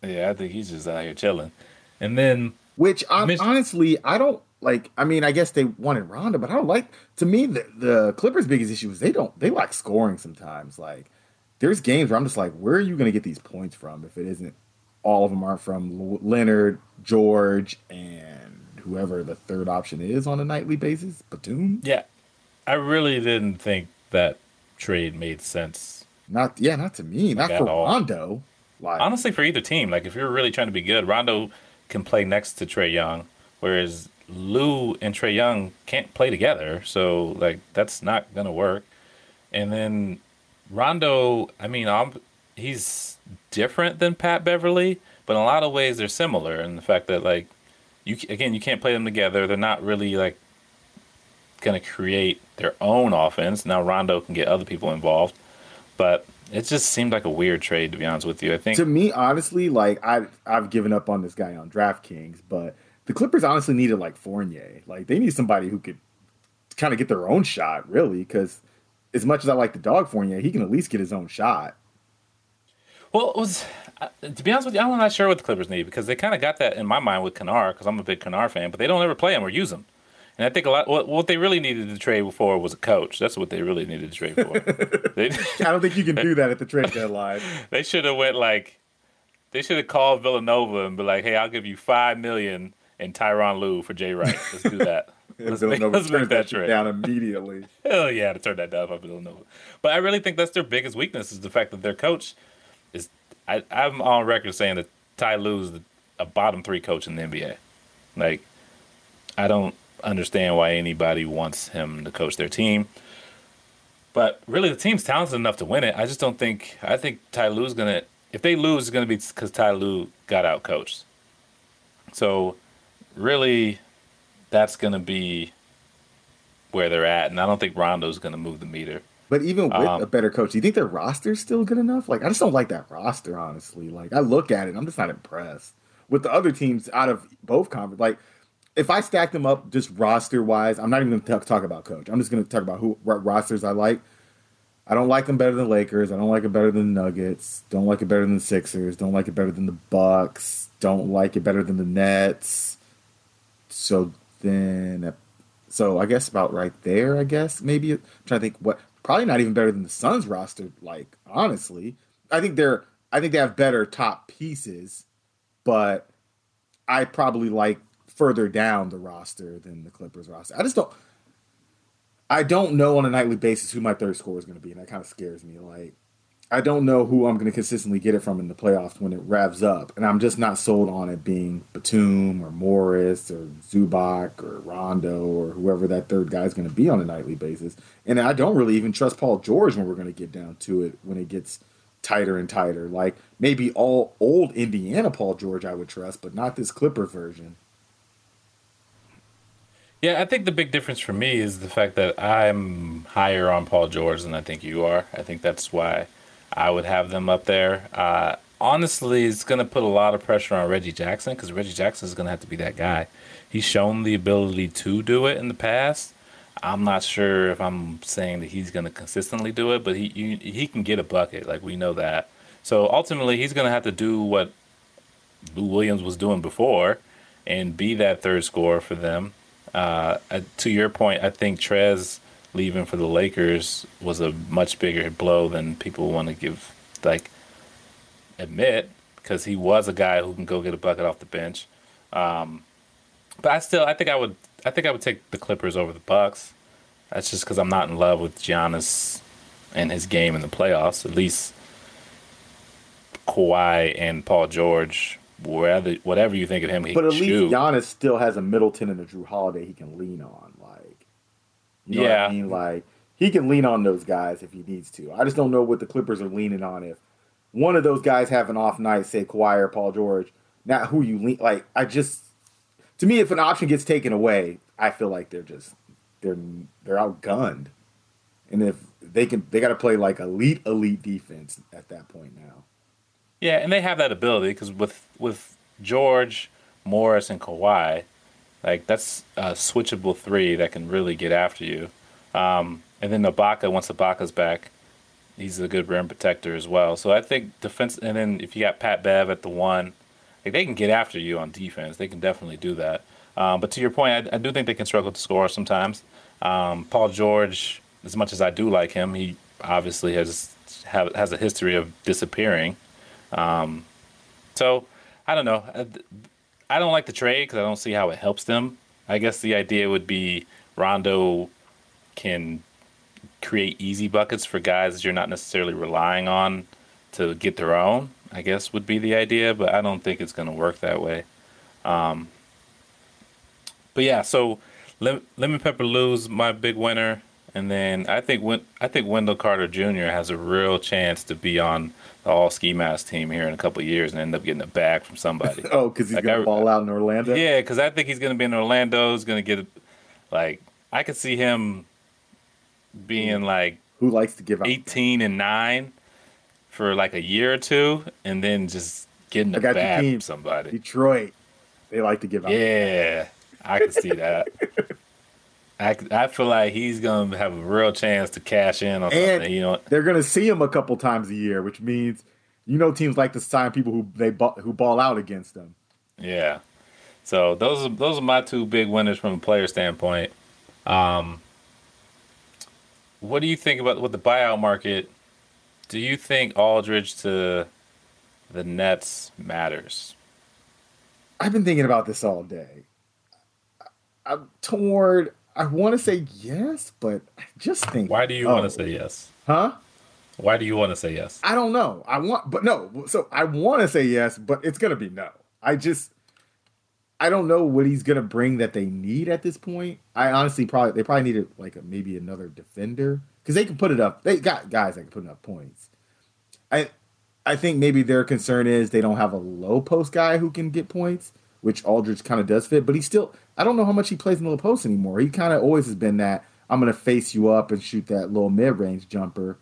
yeah, I think he's just out here chilling. And then Which I, honestly, I don't like. I mean, I guess they wanted Rondo, but I don't like. To me, the, the Clippers' biggest issue is they don't. They like scoring sometimes. Like, there's games where I'm just like, where are you going to get these points from if it isn't all of them aren't from Leonard, George, and whoever the third option is on a nightly basis, Batum. yeah, I really didn't think that trade made sense. Not yeah, not to me, not Like, for all. Rondo. Like, Honestly, for either team, like if you're really trying to be good, Rondo can play next to Trae Young, whereas Lou and Trae Young can't play together. So like that's not gonna work. And then Rondo, I mean, i he's different than Pat Beverley, but in a lot of ways they're similar in the fact that like you again you can't play them together. They're not really like gonna create their own offense. Now Rondo can get other people involved, but it just seemed like a weird trade to be honest with you. I think to me, honestly, like I I've given up on this guy on DraftKings, but the Clippers honestly needed like Fournier. Like they need somebody who could kind of get their own shot, really, because as much as I like the dog Fournier, he can at least get his own shot. Well, it was uh, to be honest with you, I'm not sure what the Clippers need because they kind of got that in my mind with Kennard because I'm a big Kennard fan, but they don't ever play him or use him. And I think a lot. What, what they really needed to trade for was a coach. That's what they really needed to trade for. they, I don't think you can do that at the trade deadline. they should have went like, they should have called Villanova and be like, "Hey, I'll give you five million and Tyronn Lue for Jay Wright. Let's do that. let's make, let's make that trade. down immediately. Hell yeah, to turn that down by Villanova. But I really think that's their biggest weakness is the fact that their coach is. I, I'm on record saying that Ty Lue is the, a bottom three coach in the NBA. Like, I don't understand why anybody wants him to coach their team. But really, the team's talented enough to win it. I just don't think. I think Ty Lue's gonna. If they lose, it's gonna be because Ty Lue got out coached. So, really, that's gonna be where they're at, and I don't think Rondo's gonna move the meter. But even with Um, a better coach, do you think their roster's still good enough? Like, I just don't like that roster, honestly. Like, I look at it, I'm just not impressed with the other teams out of both conferences. Like, if I stack them up just roster wise, I'm not even going to talk about coach. I'm just going to talk about who what rosters I like. I don't like them better than Lakers. I don't like it better than Nuggets. Don't like it better than the Sixers. Don't like it better than the Bucks. Don't like it better than the Nets. So then, uh, so I guess about right there. I guess maybe I'm trying to think what. Probably not even better than the Suns roster. Like honestly, I think they're. I think they have better top pieces, but I probably like further down the roster than the Clippers roster. I just don't. I don't know on a nightly basis who my third scorer is going to be, and that kind of scares me. Like, I don't know who I'm going to consistently get it from in the playoffs when it revs up, and I'm just not sold on it being Batum or Morris or Zubac or Rondo or whoever that third guy is going to be on a nightly basis. And I don't really even trust Paul George when we're going to get down to it when it gets tighter and tighter. Like maybe all old Indiana Paul George I would trust, but not this Clipper version. Yeah, I think the big difference for me is the fact that I'm higher on Paul George than I think you are. I think that's why I would have them up there. Uh, honestly, it's going to put a lot of pressure on Reggie Jackson because Reggie Jackson is going to have to be that guy. He's shown the ability to do it in the past. I'm not sure if I'm saying that he's going to consistently do it, but he you, he can get a bucket, like we know that. So ultimately, he's going to have to do what Lou Williams was doing before and be that third scorer for them. Uh, to your point, I think Trez leaving for the Lakers was a much bigger blow than people want to give like admit because he was a guy who can go get a bucket off the bench. Um, but I still, I think I would, I think I would take the Clippers over the Bucks. That's just because I'm not in love with Giannis and his game in the playoffs. At least Kawhi and Paul George, wherever, whatever you think of him, he But at least. Giannis still has a Middleton and a Jrue Holiday he can lean on. You know what Yeah. I mean? Like, he can lean on those guys if he needs to. I just don't know what the Clippers are leaning on. If one of those guys have an off night, say Kawhi or Paul George, not who you lean. Like, I just, to me, if an option gets taken away, I feel like they're just they're they're outgunned, and if they can, they got to play like elite elite defense at that point now. Yeah, and they have that ability because with with George, Morris, and Kawhi, like that's a switchable three that can really get after you. Um, and then Ibaka, once Ibaka's back, he's a good rim protector as well. So I think defense. And then if you got Pat Bev at the one, like they can get after you on defense. They can definitely do that. Um, but to your point, I, I do think they can struggle to score sometimes. Um, Paul George, as much as I do like him, he obviously has have, has a history of disappearing. Um, so I don't know. I, don't like the trade because I don't see how it helps them. I guess the idea would be Rondo can create easy buckets for guys that you're not necessarily relying on to get their own. I guess would be the idea, but I don't think it's going to work that way. Um, but yeah, so Lemon, Pepper Lou's my big winner, and then I think I think Wendell Carter Jr. has a real chance to be on the All Ski Mask team here in a couple of years and end up getting a bag from somebody. Oh, because he's Like, gonna I- ball out in Orlando. Yeah, because I think he's going to be in Orlando. He's going to get, like, I could see him being like Who likes to give out? 18 and 9 for like a year or two and then just getting a bag from somebody. Detroit. They like to give out. Yeah, I can see that. I, I feel like he's going to have a real chance to cash in on And something. You know, they're going to see him a couple times a year, which means you know teams like to sign people who they who ball out against them. Yeah. So those are those are my two big winners from a player standpoint. Um, what do you think about with the buyout market? Do you think Aldridge to the Nets matters? I've been thinking about this all day. I'm torn. I want to say yes, but I just think. Why do you oh, want to say yes? Huh? Why do you want to say yes? I don't know. I want, but no. So I want to say yes, but it's gonna be no. I just, I don't know what he's gonna bring that they need at this point. I honestly probably they probably needed like a, maybe another defender because they can put it up. They got guys that can put up points. I, I think maybe their concern is they don't have a low post guy who can get points, which Aldridge kind of does fit. But he still, I don't know how much he plays in the post anymore. He kind of always has been that I'm gonna face you up and shoot that little mid range jumper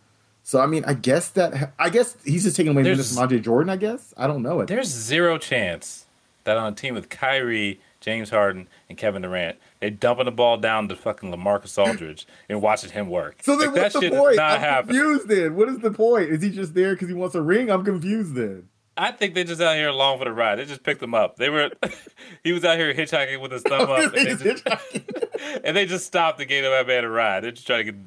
so I mean, I guess that I guess he's just taking away minutes from Andre Jordan. I guess I don't know it. There's zero chance that on a team with Kyrie, James Harden, and Kevin Durant, they dumping the ball down to fucking LaMarcus Aldridge and watching him work. So then, like, what's the point? I'm happen. confused. Then what is the point? Is he just there because he wants a ring? I'm confused. Then I think they're just out here along for the ride. They just picked him up. They were, he was out here hitchhiking with his thumb up, and they, just, and they just stopped and gave that man a ride. They're just trying to get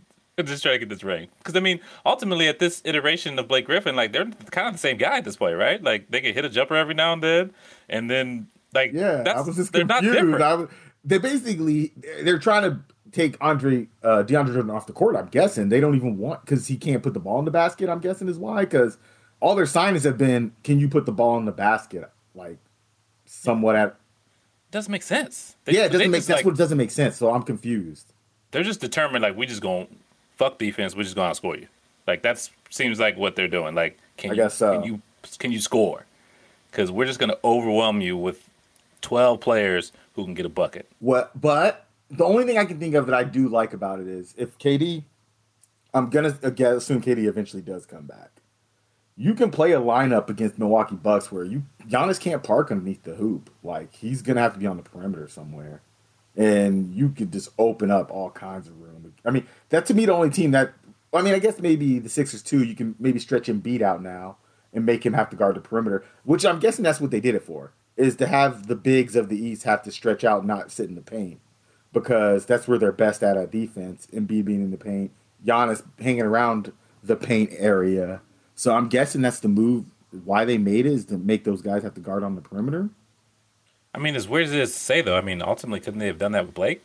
just try to get this ring. Because I mean, ultimately, at this iteration of Blake Griffin, like they're kind of the same guy at this point, right? Like they can hit a jumper every now and then, and then like yeah, I was just confused. I was, they basically they're trying to take Andre uh, DeAndre Jordan off the court. I'm guessing they don't even want because he can't put the ball in the basket. I'm guessing is why because all their signings have been, can you put the ball in the basket? Like somewhat at It doesn't make sense. They, yeah, it doesn't make. That's like, what doesn't make sense. So I'm confused. They're just determined. Like we just gonna fuck defense, we're just gonna score you. Like that seems like what they're doing. Like can I you, guess so. can you can you score? Because we're just gonna overwhelm you with twelve players who can get a bucket. What? But the only thing I can think of that I do like about it is if KD, I'm gonna again, assume KD eventually does come back. You can play a lineup against Milwaukee Bucks where you Giannis can't park underneath the hoop. Like he's gonna have to be on the perimeter somewhere and you could just open up all kinds of room. I mean, that to me the only team that I mean, I guess maybe the Sixers too. You can maybe stretch him beat out now and make him have to guard the perimeter, which I'm guessing that's what they did it for, is to have the bigs of the East have to stretch out, not sit in the paint, because that's where they're best at at defense. And B being in the paint, Giannis hanging around the paint area. So I'm guessing that's the move. Why they made it is to make those guys have to guard on the perimeter. I mean, as weird as it is to say, though, I mean, ultimately, couldn't they have done that with Blake?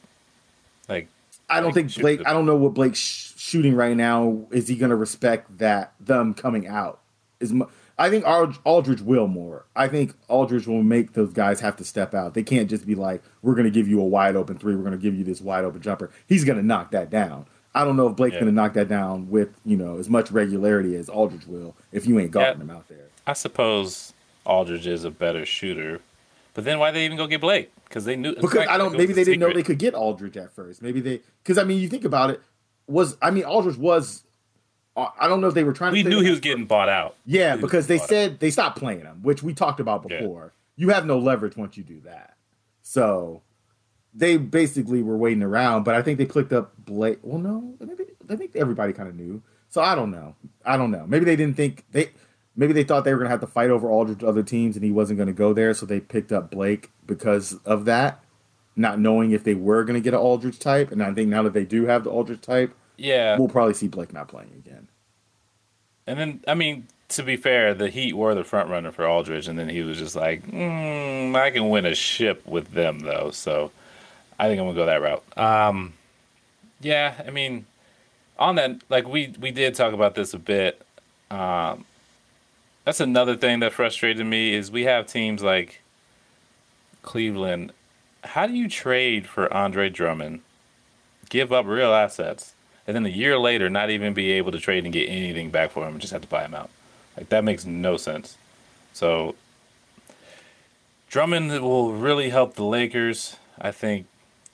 Like, I don't think Blake. The... I don't know what Blake's shooting right now. Is he going to respect that them coming out? Is I think Aldridge will more. I think Aldridge will make those guys have to step out. They can't just be like, "We're going to give you a wide open three. We're going to give you this wide open jumper." He's going to knock that down. I don't know if Blake's yeah. going to knock that down with you know as much regularity as Aldridge will if you ain't guarding yeah, him out there. I suppose Aldridge is a better shooter but then why they even go get Blake? Because they knew because I don't. Maybe they didn't know they could get Aldridge at first. Maybe they because I mean you think about it was I mean Aldridge was uh, I don't know if they were trying. To We to knew he was getting bought out. Yeah, because they said out. they stopped playing him, which we talked about before. Yeah. You have no leverage once you do that. So they basically were waiting around, but I think they clicked up Blake. Well, no, maybe I think everybody kind of knew. So I don't know. I don't know. Maybe they didn't think they maybe they thought they were going to have to fight over Aldridge other teams and he wasn't going to go there, so they picked up Blake because of that, not knowing if they were going to get an Aldridge type. And I think now that they do have the Aldridge type, yeah, we'll probably see Blake not playing again. And then, I mean, to be fair, the Heat were the front runner for Aldridge, and then he was just like, mm, I can win a ship with them though, so I think I'm gonna go that route. Um, yeah, I mean, on that, like we we did talk about this a bit. Um, that's another thing that frustrated me is we have teams like Cleveland. How do you trade for Andre Drummond, give up real assets, and then a year later not even be able to trade and get anything back for him and just have to buy him out? Like that makes no sense. So Drummond will really help the Lakers. I think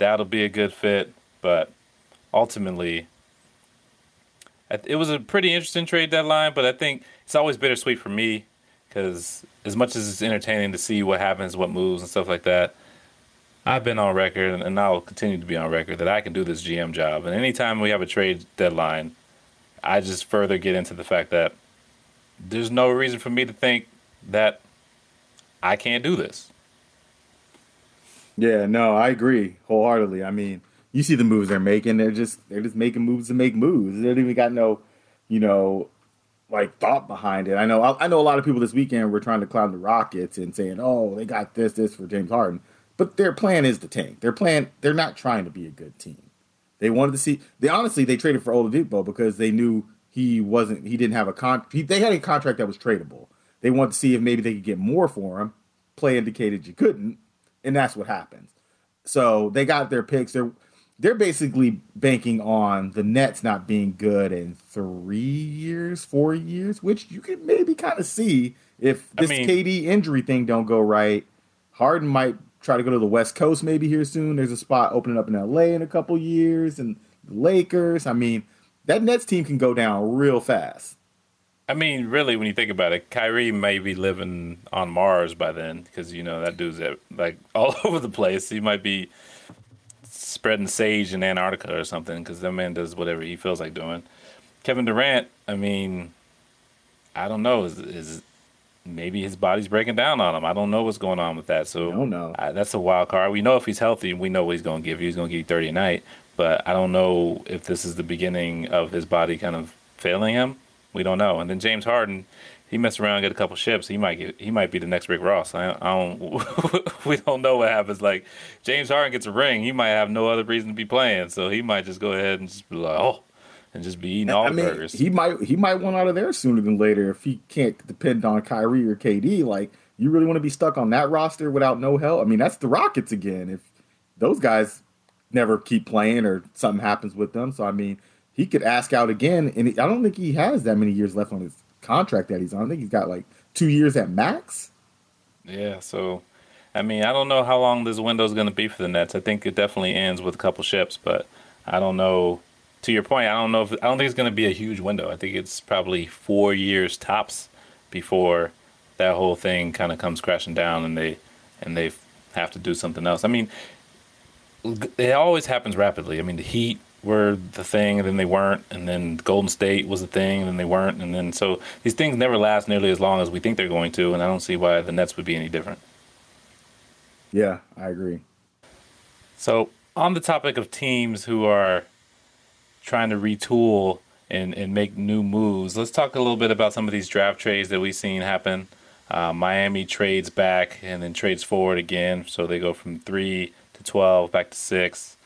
that'll be a good fit, but ultimately it was a pretty interesting trade deadline, but I think it's always bittersweet for me because as much as it's entertaining to see what happens, what moves, and stuff like that, I've been on record and I'll continue to be on record that I can do this GM job. And anytime we have a trade deadline, I just further get into the fact that there's no reason for me to think that I can't do this. Yeah, no, I agree wholeheartedly. I mean, you see the moves they're making; they're just they're just making moves to make moves. They don't even got no, you know, like thought behind it. I know I, I know a lot of people this weekend were trying to clown the Rockets and saying, "Oh, they got this this for James Harden," but their plan is to tank. Their plan they're not trying to be a good team. They wanted to see. They honestly they traded for Oladipo because they knew he wasn't. He didn't have a con. He, they had a contract that was tradable. They wanted to see if maybe they could get more for him. Play indicated you couldn't, and that's what happens. So they got their picks. They're they're basically banking on the Nets not being good in three years, four years, which you can maybe kind of see if this I mean, KD injury thing don't go right. Harden might try to go to the West Coast maybe here soon. There's a spot opening up in LA in a couple years, and the Lakers. I mean, that Nets team can go down real fast. I mean, really, when you think about it, Kyrie may be living on Mars by then because you know that dude's at, like all over the place. He might be spreading sage in Antarctica or something because that man does whatever he feels like doing. Kevin Durant, I mean, I don't know. Is, is maybe his body's breaking down on him. I don't know what's going on with that. So don't know. I, that's a wild card. We know if he's healthy, we know what he's going to give you. He's going to give you 30 a night. But I don't know if this is the beginning of his body kind of failing him. We don't know. And then James Harden, he messed around and get a couple ships. He might get he might be the next Rick Ross. I, I don't. we don't know what happens. Like James Harden gets a ring, he might have no other reason to be playing. So he might just go ahead and just be like, oh, and just be eating all I the mean, burgers. He might he might want out of there sooner than later if he can't depend on Kyrie or KD. Like you really want to be stuck on that roster without no help? I mean, that's the Rockets again. If those guys never keep playing or something happens with them, so I mean, he could ask out again. And I don't think he has that many years left on his contract that he's on. I think he's got like two years at max. Yeah, so I mean, I don't know how long this window is going to be for the Nets. I think it definitely ends with a couple ships, but I don't know to your point, I don't know if I don't think it's going to be a huge window. I think it's probably four years tops before that whole thing kind of comes crashing down and they and they have to do something else. I mean, it always happens rapidly. I mean, the Heat were the thing, and then they weren't, and then Golden State was the thing, and then they weren't, and then so these things never last nearly as long as we think they're going to, and I don't see why the Nets would be any different. Yeah, I agree. So, on the topic of teams who are trying to retool and, and make new moves. Let's talk a little bit about some of these draft trades that we've seen happen. Uh, Miami trades back and then trades forward again, so they go from three to twelve, back to six.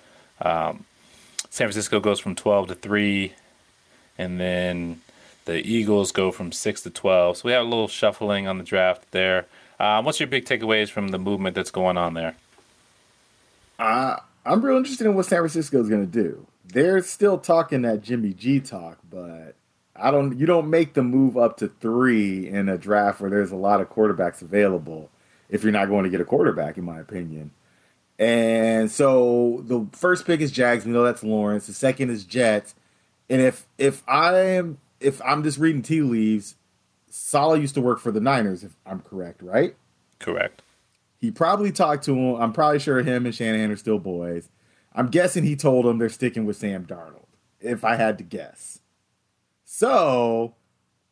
Um, San Francisco goes from twelve to three, and then the Eagles go from six to twelve. So we have a little shuffling on the draft there. Uh, what's your big takeaways from the movement that's going on there? Uh, I'm real interested in what San Francisco is going to do they're still talking that Jimmy G talk, but I don't. You don't make the move up to three in a draft where there's a lot of quarterbacks available if you're not going to get a quarterback, in my opinion. And so the first pick is Jags. We know that's Lawrence. The second is Jets. And if if I am if I'm just reading tea leaves, Saleh used to work for the Niners, if I'm correct, right? Correct. He probably talked to him. I'm probably sure him and Shanahan are still boys. I'm guessing he told them they're sticking with Sam Darnold, if I had to guess. So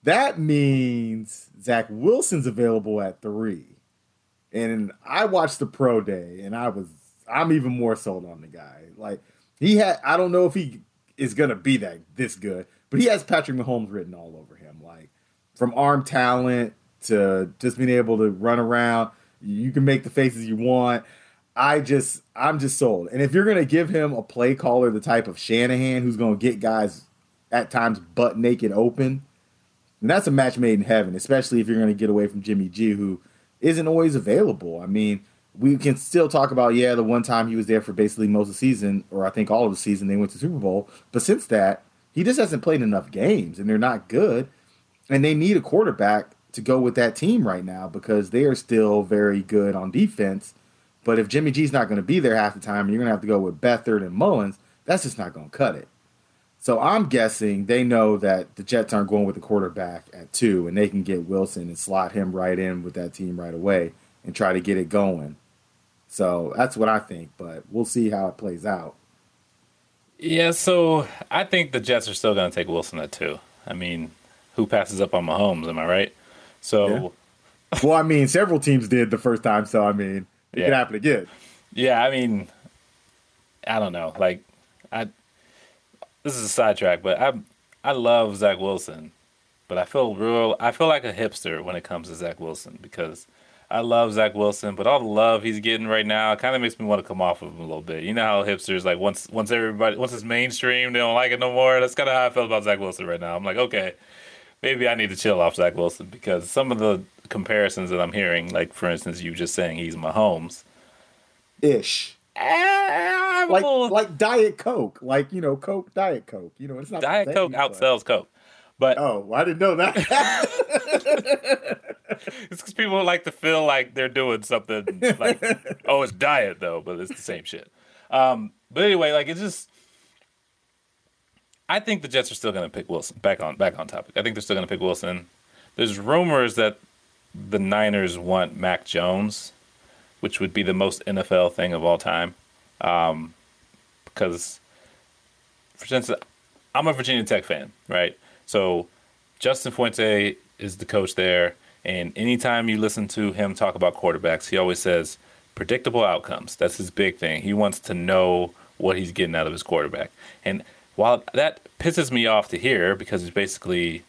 that means Zach Wilson's available at three. And I watched the pro day and I was I'm even more sold on the guy. Like he had I don't know if he is gonna be that this good, but he has Patrick Mahomes written all over him. Like from arm talent to just being able to run around. You can make the faces you want. I just I'm just sold. And if you're gonna give him a play caller the type of Shanahan who's gonna get guys at times butt naked open, and that's a match made in heaven, especially if you're gonna get away from Jimmy G, who isn't always available. I mean, we can still talk about, yeah, the one time he was there for basically most of the season, or I think all of the season, they went to Super Bowl. But since that, he just hasn't played enough games and they're not good. And they need a quarterback to go with that team right now because they are still very good on defense but if Jimmy G's not going to be there half the time, and you're going to have to go with Beathard and Mullens, that's just not going to cut it. So I'm guessing they know that the Jets aren't going with the quarterback at two, and they can get Wilson and slot him right in with that team right away and try to get it going. So that's what I think, but we'll see how it plays out. Yeah, so I think the Jets are still going to take Wilson at two. I mean, who passes up on Mahomes? Am I right? So, yeah. well, I mean, several teams did the first time, so I mean, it yeah. can happen again. Yeah, I mean, I don't know. Like, I this is a sidetrack, but I I love Zach Wilson, but I feel real. I feel like a hipster when it comes to Zach Wilson because I love Zach Wilson, but all the love he's getting right now kind of makes me want to come off of him a little bit. You know how hipsters like once once everybody once it's mainstream, they don't like it no more. That's kind of how I feel about Zach Wilson right now. I'm like, okay, maybe I need to chill off Zach Wilson because some of the comparisons that I'm hearing, like for instance, you just saying he's Mahomes, Ish. Eh, Like well, like Diet Coke. Like, you know, Coke, Diet Coke. You know, it's not Diet same, Coke but- outsells Coke, but Oh, I didn't know that. it's because people like to feel like they're doing something like, oh, it's diet though, but it's the same shit. Um, but anyway, like it's just. I think the Jets are still going to pick Wilson. Back on back on topic. I think they're still going to pick Wilson. There's rumors that the Niners want Mac Jones, which would be the most NFL thing of all time. Um, because, for instance, I'm a Virginia Tech fan, right? So Justin Fuente is the coach there, and anytime you listen to him talk about quarterbacks, he always says predictable outcomes. That's his big thing. He wants to know what he's getting out of his quarterback. And while that pisses me off to hear because it basically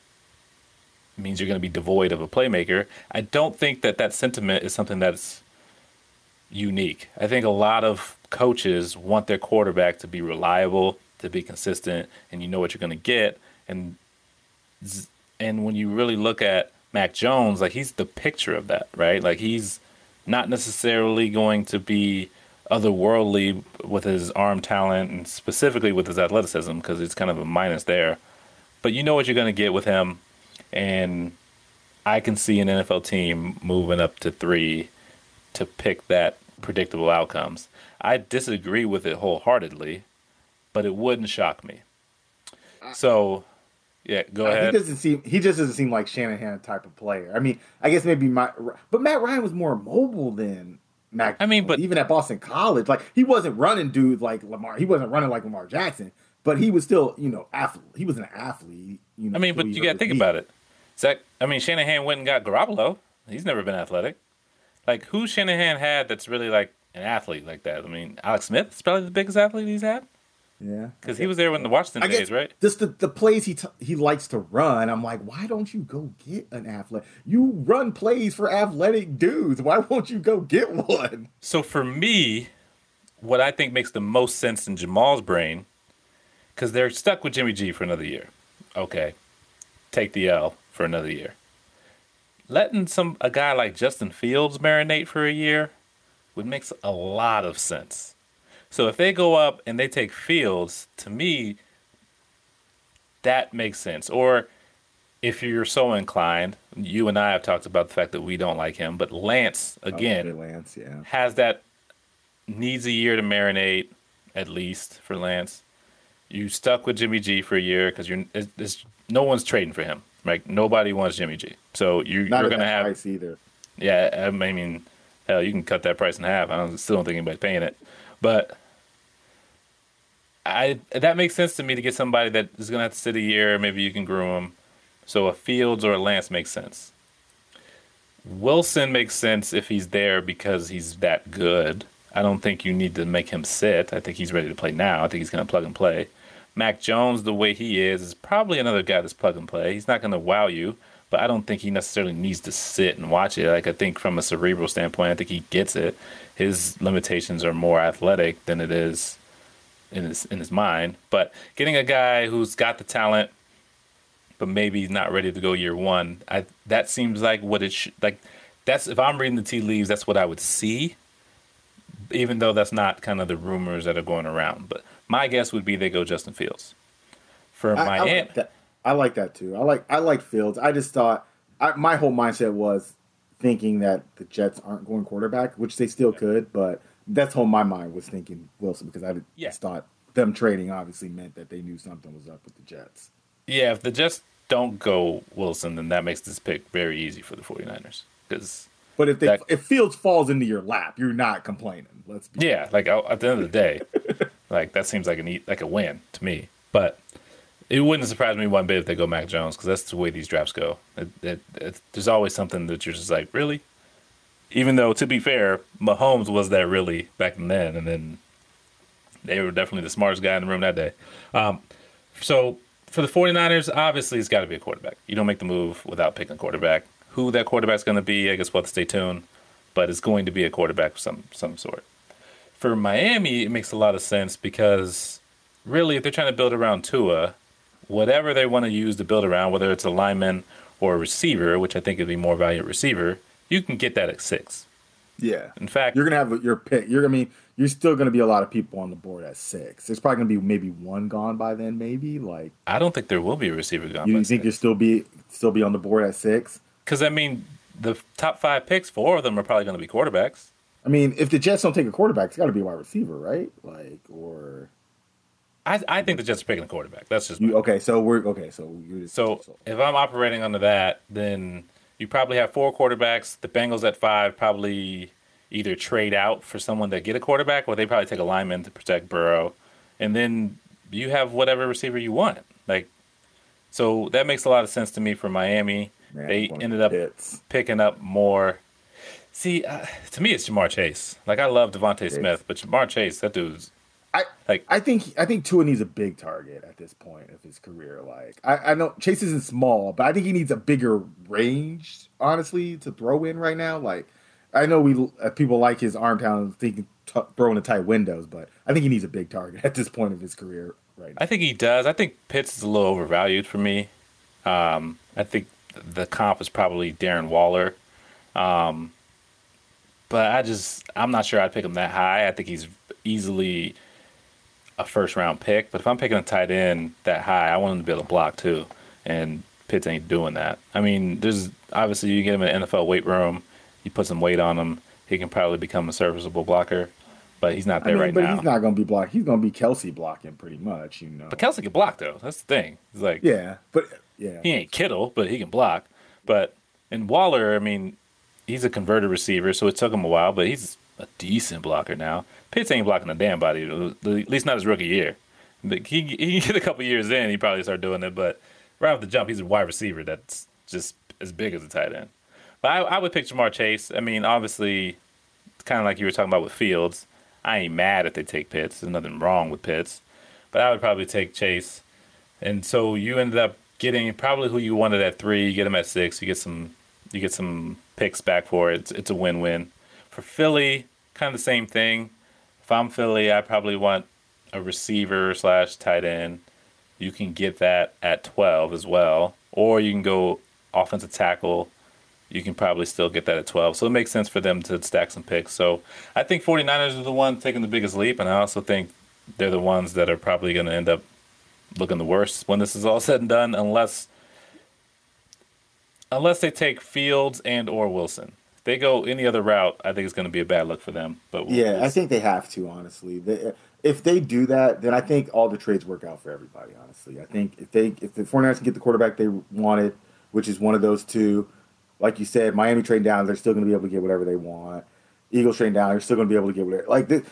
means you're going to be devoid of a playmaker, I don't think that that sentiment is something that's unique. I think a lot of coaches want their quarterback to be reliable, to be consistent, and you know what you're going to get. And and when you really look at Mac Jones, like he's the picture of that, right? Like he's not necessarily going to be otherworldly with his arm talent and specifically with his athleticism because it's kind of a minus there. But you know what you're going to get with him, and I can see an NFL team moving up to three to pick that predictable outcomes. I disagree with it wholeheartedly, but it wouldn't shock me. So, yeah, go Uh, he ahead. doesn't seem he just doesn't seem like Shanahan type of player. I mean, I guess maybe my but Matt Ryan was more mobile than Mac. I mean, but- even at Boston College, like he wasn't running dudes like Lamar. He wasn't running like Lamar Jackson, but he was still you know athlete. He was an athlete. You know, I mean, but you got to think about it. Zach, I mean, Shanahan went and got Garoppolo. He's never been athletic. Like, who Shanahan had that's really like an athlete like that? I mean, Alex Smith is probably the biggest athlete he's had Yeah, because he was there when the Washington I guess days, right? just the, the plays he t- he likes to run. I'm like, why don't you go get an athlete? You run plays for athletic dudes. Why won't you go get one? So for me, what I think makes the most sense in Jamal's brain, because they're stuck with Jimmy G for another year. Okay, take the L for another year. Letting some a guy like Justin Fields marinate for a year would make a lot of sense. So if they go up and they take Fields, to me, that makes sense. Or if you're so inclined, you and I have talked about the fact that we don't like him, but Lance oh, again Lance, yeah. has that needs a year to marinate at least for Lance. You stuck with Jimmy G for a year because you're it's, it's, no one's trading for him. Right? Nobody wants Jimmy G. So you, Not you're at gonna that have price either. yeah. I mean, hell, you can cut that price in half. I don't, still don't think anybody's paying it, but I that makes sense to me to get somebody that is gonna have to sit a year. Maybe you can groom him. So a Fields or a Lance makes sense. Wilson makes sense if he's there because he's that good. I don't think you need to make him sit. I think he's ready to play now. I think he's going to plug and play. Mac Jones, the way he is, is probably another guy that's plug and play. He's not going to wow you, but I don't think he necessarily needs to sit and watch it. Like I think from a cerebral standpoint, I think he gets it. His limitations are more athletic than it is in his in his mind. But getting a guy who's got the talent, but maybe he's not ready to go year one. I that seems like what it should like. That's if I'm reading the tea leaves, that's what I would see. Even though that's not kind of the rumors that are going around, but my guess would be they go Justin Fields. For I, I Miami, like that. I like that too. I like I like Fields. I just thought I, my whole mindset was thinking that the Jets aren't going quarterback, which they still could, but that's how my mind was thinking Wilson because I Yeah. just thought them trading obviously meant that they knew something was up with the Jets. yeah, if the Jets don't go Wilson, then that makes this pick very easy for the 49ers. Because But if they That- if Fields falls into your lap, you're not complaining. Let's be Yeah, like I- at the end of the day, like that seems like a neat, like a win to me. But it wouldn't surprise me one bit if they go Mac Jones because that's the way these drafts go. It, it, it, there's always something that you're just like, really. Even though, to be fair, Mahomes was that really back then, and then they were definitely the smartest guy in the room that day. Um, so for the 49ers, obviously it's got to be a quarterback. You don't make the move without picking a quarterback. Who that quarterback's going to be, I guess we'll have to stay tuned. But it's going to be a quarterback of some some sort. For Miami, it makes a lot of sense because really, if they're trying to build around Tua, whatever they want to use to build around, whether it's a lineman or a receiver, which I think would be more valuable receiver, you can get that at six. Yeah. In fact, You're gonna have your pick. You're gonna mean you're still gonna be a lot of people on the board at six. There's probably gonna be maybe one gone by then, maybe. Like I don't think there will be a receiver gone. you think you'll still be still be on the board at six? Because I mean, the top five picks, four of them are probably going to be quarterbacks. I mean, if the Jets don't take a quarterback, it's got to be a wide receiver, right? Like, or I, I think the Jets are picking a quarterback. That's just you, okay. So we're okay. So so. If I'm operating under that, then you probably have four quarterbacks. The Bengals at five probably either trade out for someone to get a quarterback, or they probably take a lineman to protect Burrow, and then you have whatever receiver you want. Like, so that makes a lot of sense to me for Miami. Man, they ended up hits. picking up more. See, uh, to me, it's Ja'Marr Chase. Like I love DeVonta Smith, but Ja'Marr Chase, that dude's I like I think I think Tua needs a big target at this point of his career. Like I, I know Chase isn't small, but I think he needs a bigger range, honestly, to throw in right now. Like I know we uh, people like his arm talent, thinking t- throwing the tight windows, but I think he needs a big target at this point of his career right now. I think he does. I think Pitts is a little overvalued for me. Um, I think the comp is probably Darren Waller. Um, but I just, I'm not sure I'd pick him that high. I think he's easily a first round pick. But if I'm picking a tight end that high, I want him to be able to block too. And Pitts ain't doing that. I mean, there's obviously you get him in an NFL weight room, you put some weight on him, he can probably become a serviceable blocker. But he's not I there mean, right but now. he's not going to be blocked. He's going to be Kelce blocking pretty much, you know. But Kelce can block though. That's the thing. He's like, yeah, but yeah, he ain't Kittle, but he can block. But in Waller, I mean, he's a converted receiver, so it took him a while, but he's a decent blocker now. Pitts ain't blocking a damn body, uh, at least not his rookie year. But he he can get a couple years in, he probably start doing it. But right off the jump, he's a wide receiver that's just as big as a tight end. But I, I would pick Ja'Marr Chase. I mean, obviously, kind of like you were talking about with Fields. I ain't mad if they take Pitts. There's nothing wrong with Pitts, but I would probably take Chase. And so you ended up getting probably who you wanted at three. You get him at six. You get some you get some picks back for it. It's, it's a win win. For Philly, kind of the same thing. If I'm Philly, I probably want a receiver slash tight end. You can get that at twelve as well, or you can go offensive tackle. You can probably still get that at 12. So it makes sense for them to stack some picks. So I think 49ers are the ones taking the biggest leap, and I also think they're the ones that are probably going to end up looking the worst when this is all said and done, unless unless they take Fields and or Wilson. If they go any other route, I think it's going to be a bad look for them. But we'll- Yeah, I think they have to. Honestly, they, uh, if they do that, then I think all the trades work out for everybody. Honestly, I think if they if the 49ers can get the quarterback they wanted, which is one of those two, like you said, Miami trade down, they're still going to be able to get whatever they want. Eagles trade down, they're still going to be able to get whatever. Like the,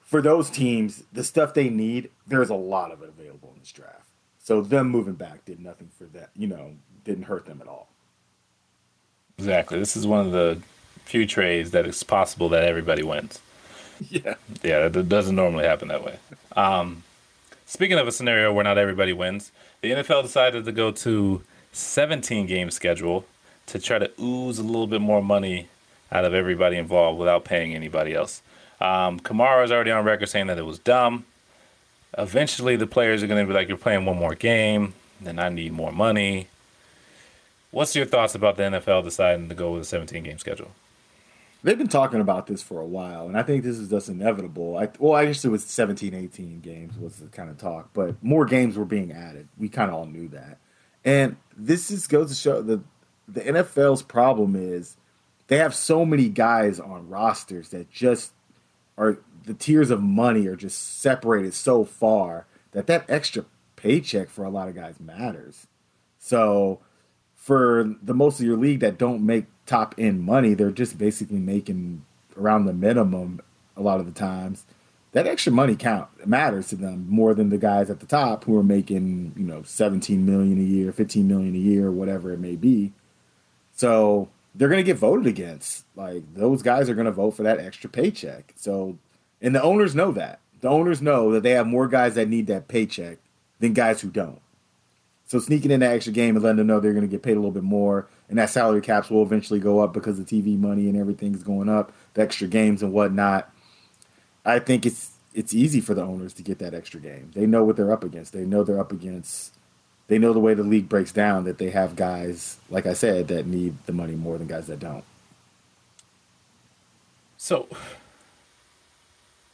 for those teams, the stuff they need, there's a lot of it available in this draft. So them moving back did nothing for that. You know, didn't hurt them at all. Exactly. This is one of the few trades that it's possible that everybody wins. Yeah. Yeah, that doesn't normally happen that way. Um, speaking of a scenario where not everybody wins, the NFL decided to go to 17 game schedule to try to ooze a little bit more money out of everybody involved without paying anybody else. Um, Kamara is already on record saying that it was dumb. Eventually, the players are going to be like, "You're playing one more game, then I need more money." What's your thoughts about the NFL deciding to go with a 17 game schedule? They've been talking about this for a while, and I think this is just inevitable. I, well, I guess it was 17, 18 games was the kind of talk, but more games were being added. We kind of all knew that. And this is goes to show the the NFL's problem is they have so many guys on rosters that just are the tiers of money are just separated so far that that extra paycheck for a lot of guys matters. So for the most of your league that don't make top end money, they're just basically making around the minimum a lot of the times. That extra money count matters to them more than the guys at the top who are making, you know, 17 million a year, 15 million a year, whatever it may be. So they're going to get voted against. Like those guys are going to vote for that extra paycheck. So, and the owners know that. The owners know that they have more guys that need that paycheck than guys who don't. So sneaking in that extra game and letting them know they're going to get paid a little bit more, and that salary caps will eventually go up because the TV money and everything's going up, the extra games and whatnot. I think it's it's easy for the owners to get that extra game. They know what they're up against. They know they're up against. They know the way the league breaks down that they have guys, like I said, that need the money more than guys that don't. So,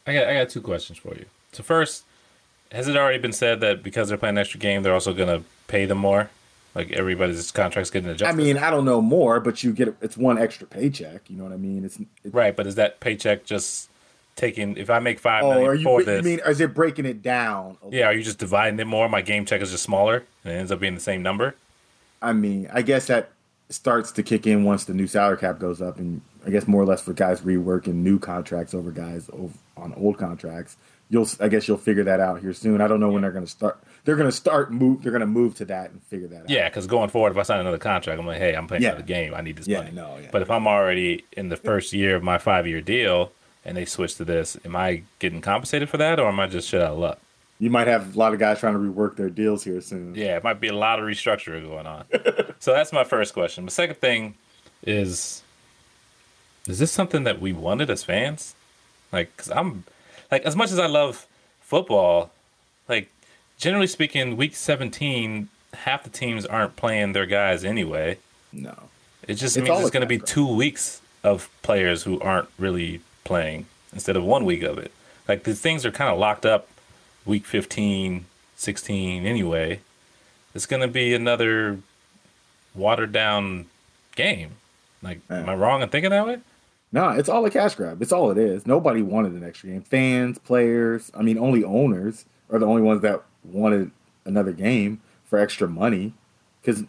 I got I got two questions for you. So first, has it already been said that because they're playing an extra game, they're also going to pay them more? Like everybody's contract's getting adjusted. I mean, I don't know more, but you get it's one extra paycheck. You know what I mean? It's, it's right, but is that paycheck just taking? If I make five Oh, million are you? for You this, mean is it breaking it down? yeah, are you just dividing it more? My game check is just smaller, and it ends up being the same number. I mean, I guess that starts to kick in once the new salary cap goes up, and I guess more or less for guys reworking new contracts over guys on old contracts. You'll, I guess, you'll figure that out here soon. I don't know when they're going to start. They're going to start move. They're going to move to that and figure that out. Yeah, because going forward, if I sign another contract, I'm like, hey, I'm playing Yeah. another game. I need this Yeah, money. no, yeah. But if I'm already in the first year of my five year deal and they switch to this, am I getting compensated for that, or am I just shit out of luck? You might have a lot of guys trying to rework their deals here soon. Yeah, it might be a lot of restructuring going on. so that's my first question. The second thing is, is this something that we wanted as fans? Like, cause I'm, like, as much as I love football, like, generally speaking, week 17, half the teams aren't playing their guys anyway. No. It just It's means it's going to be two weeks of players who aren't really playing instead of one week of it. Like these things are kind of locked up week 15, 16 anyway. It's going to be another watered down game. Like, am I wrong in thinking that way? No, it's all a cash grab. It's all it is. Nobody wanted an extra game. Fans, players, I mean, only owners are the only ones that wanted another game for extra money. Because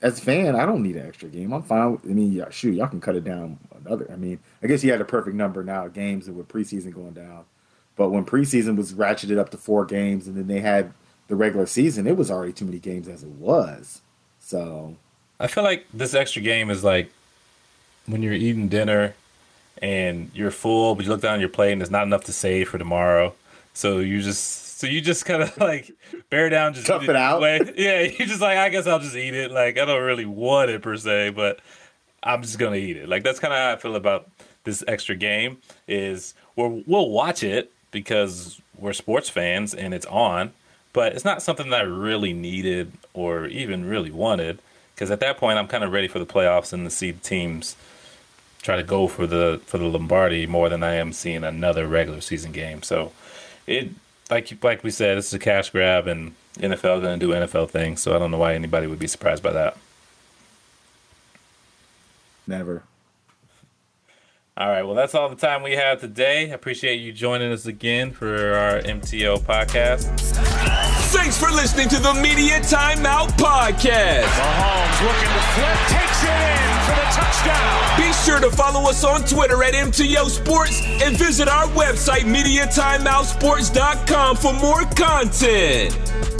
as a fan, I don't need an extra game. I'm fine. With, I mean, yeah, shoot, y'all can cut it down another. I mean, I guess you had a perfect number now games with preseason going down. But when preseason was ratcheted up to four games and then they had the regular season, it was already too many games as it was. So, I feel like this extra game is like when you're eating dinner and you're full, but you look down your plate and there's not enough to save for tomorrow. So you just so you just kind of like bear down, just Tough it out. anyway. Yeah, you just like I guess I'll just eat it. Like I don't really want it per se, but I'm just gonna eat it. Like that's kind of how I feel about this extra game. Is we're, we'll watch it because we're sports fans and it's on, but it's not something that I really needed or even really wanted. Because at that point, I'm kind of ready for the playoffs and to see the teams try to go for the for the Lombardi more than I am seeing another regular season game. So it like like we said, this is a cash grab, and NFL going to do NFL things. So I don't know why anybody would be surprised by that. never. All right, well that's all the time we have today. I appreciate you joining us again for our MTO podcast. Thanks for listening to the Media Timeout Podcast. Mahomes looking to flip, takes it in for the touchdown. Be sure to follow us on Twitter at MTO Sports and visit our website, MediaTimeoutSports.com, for more content.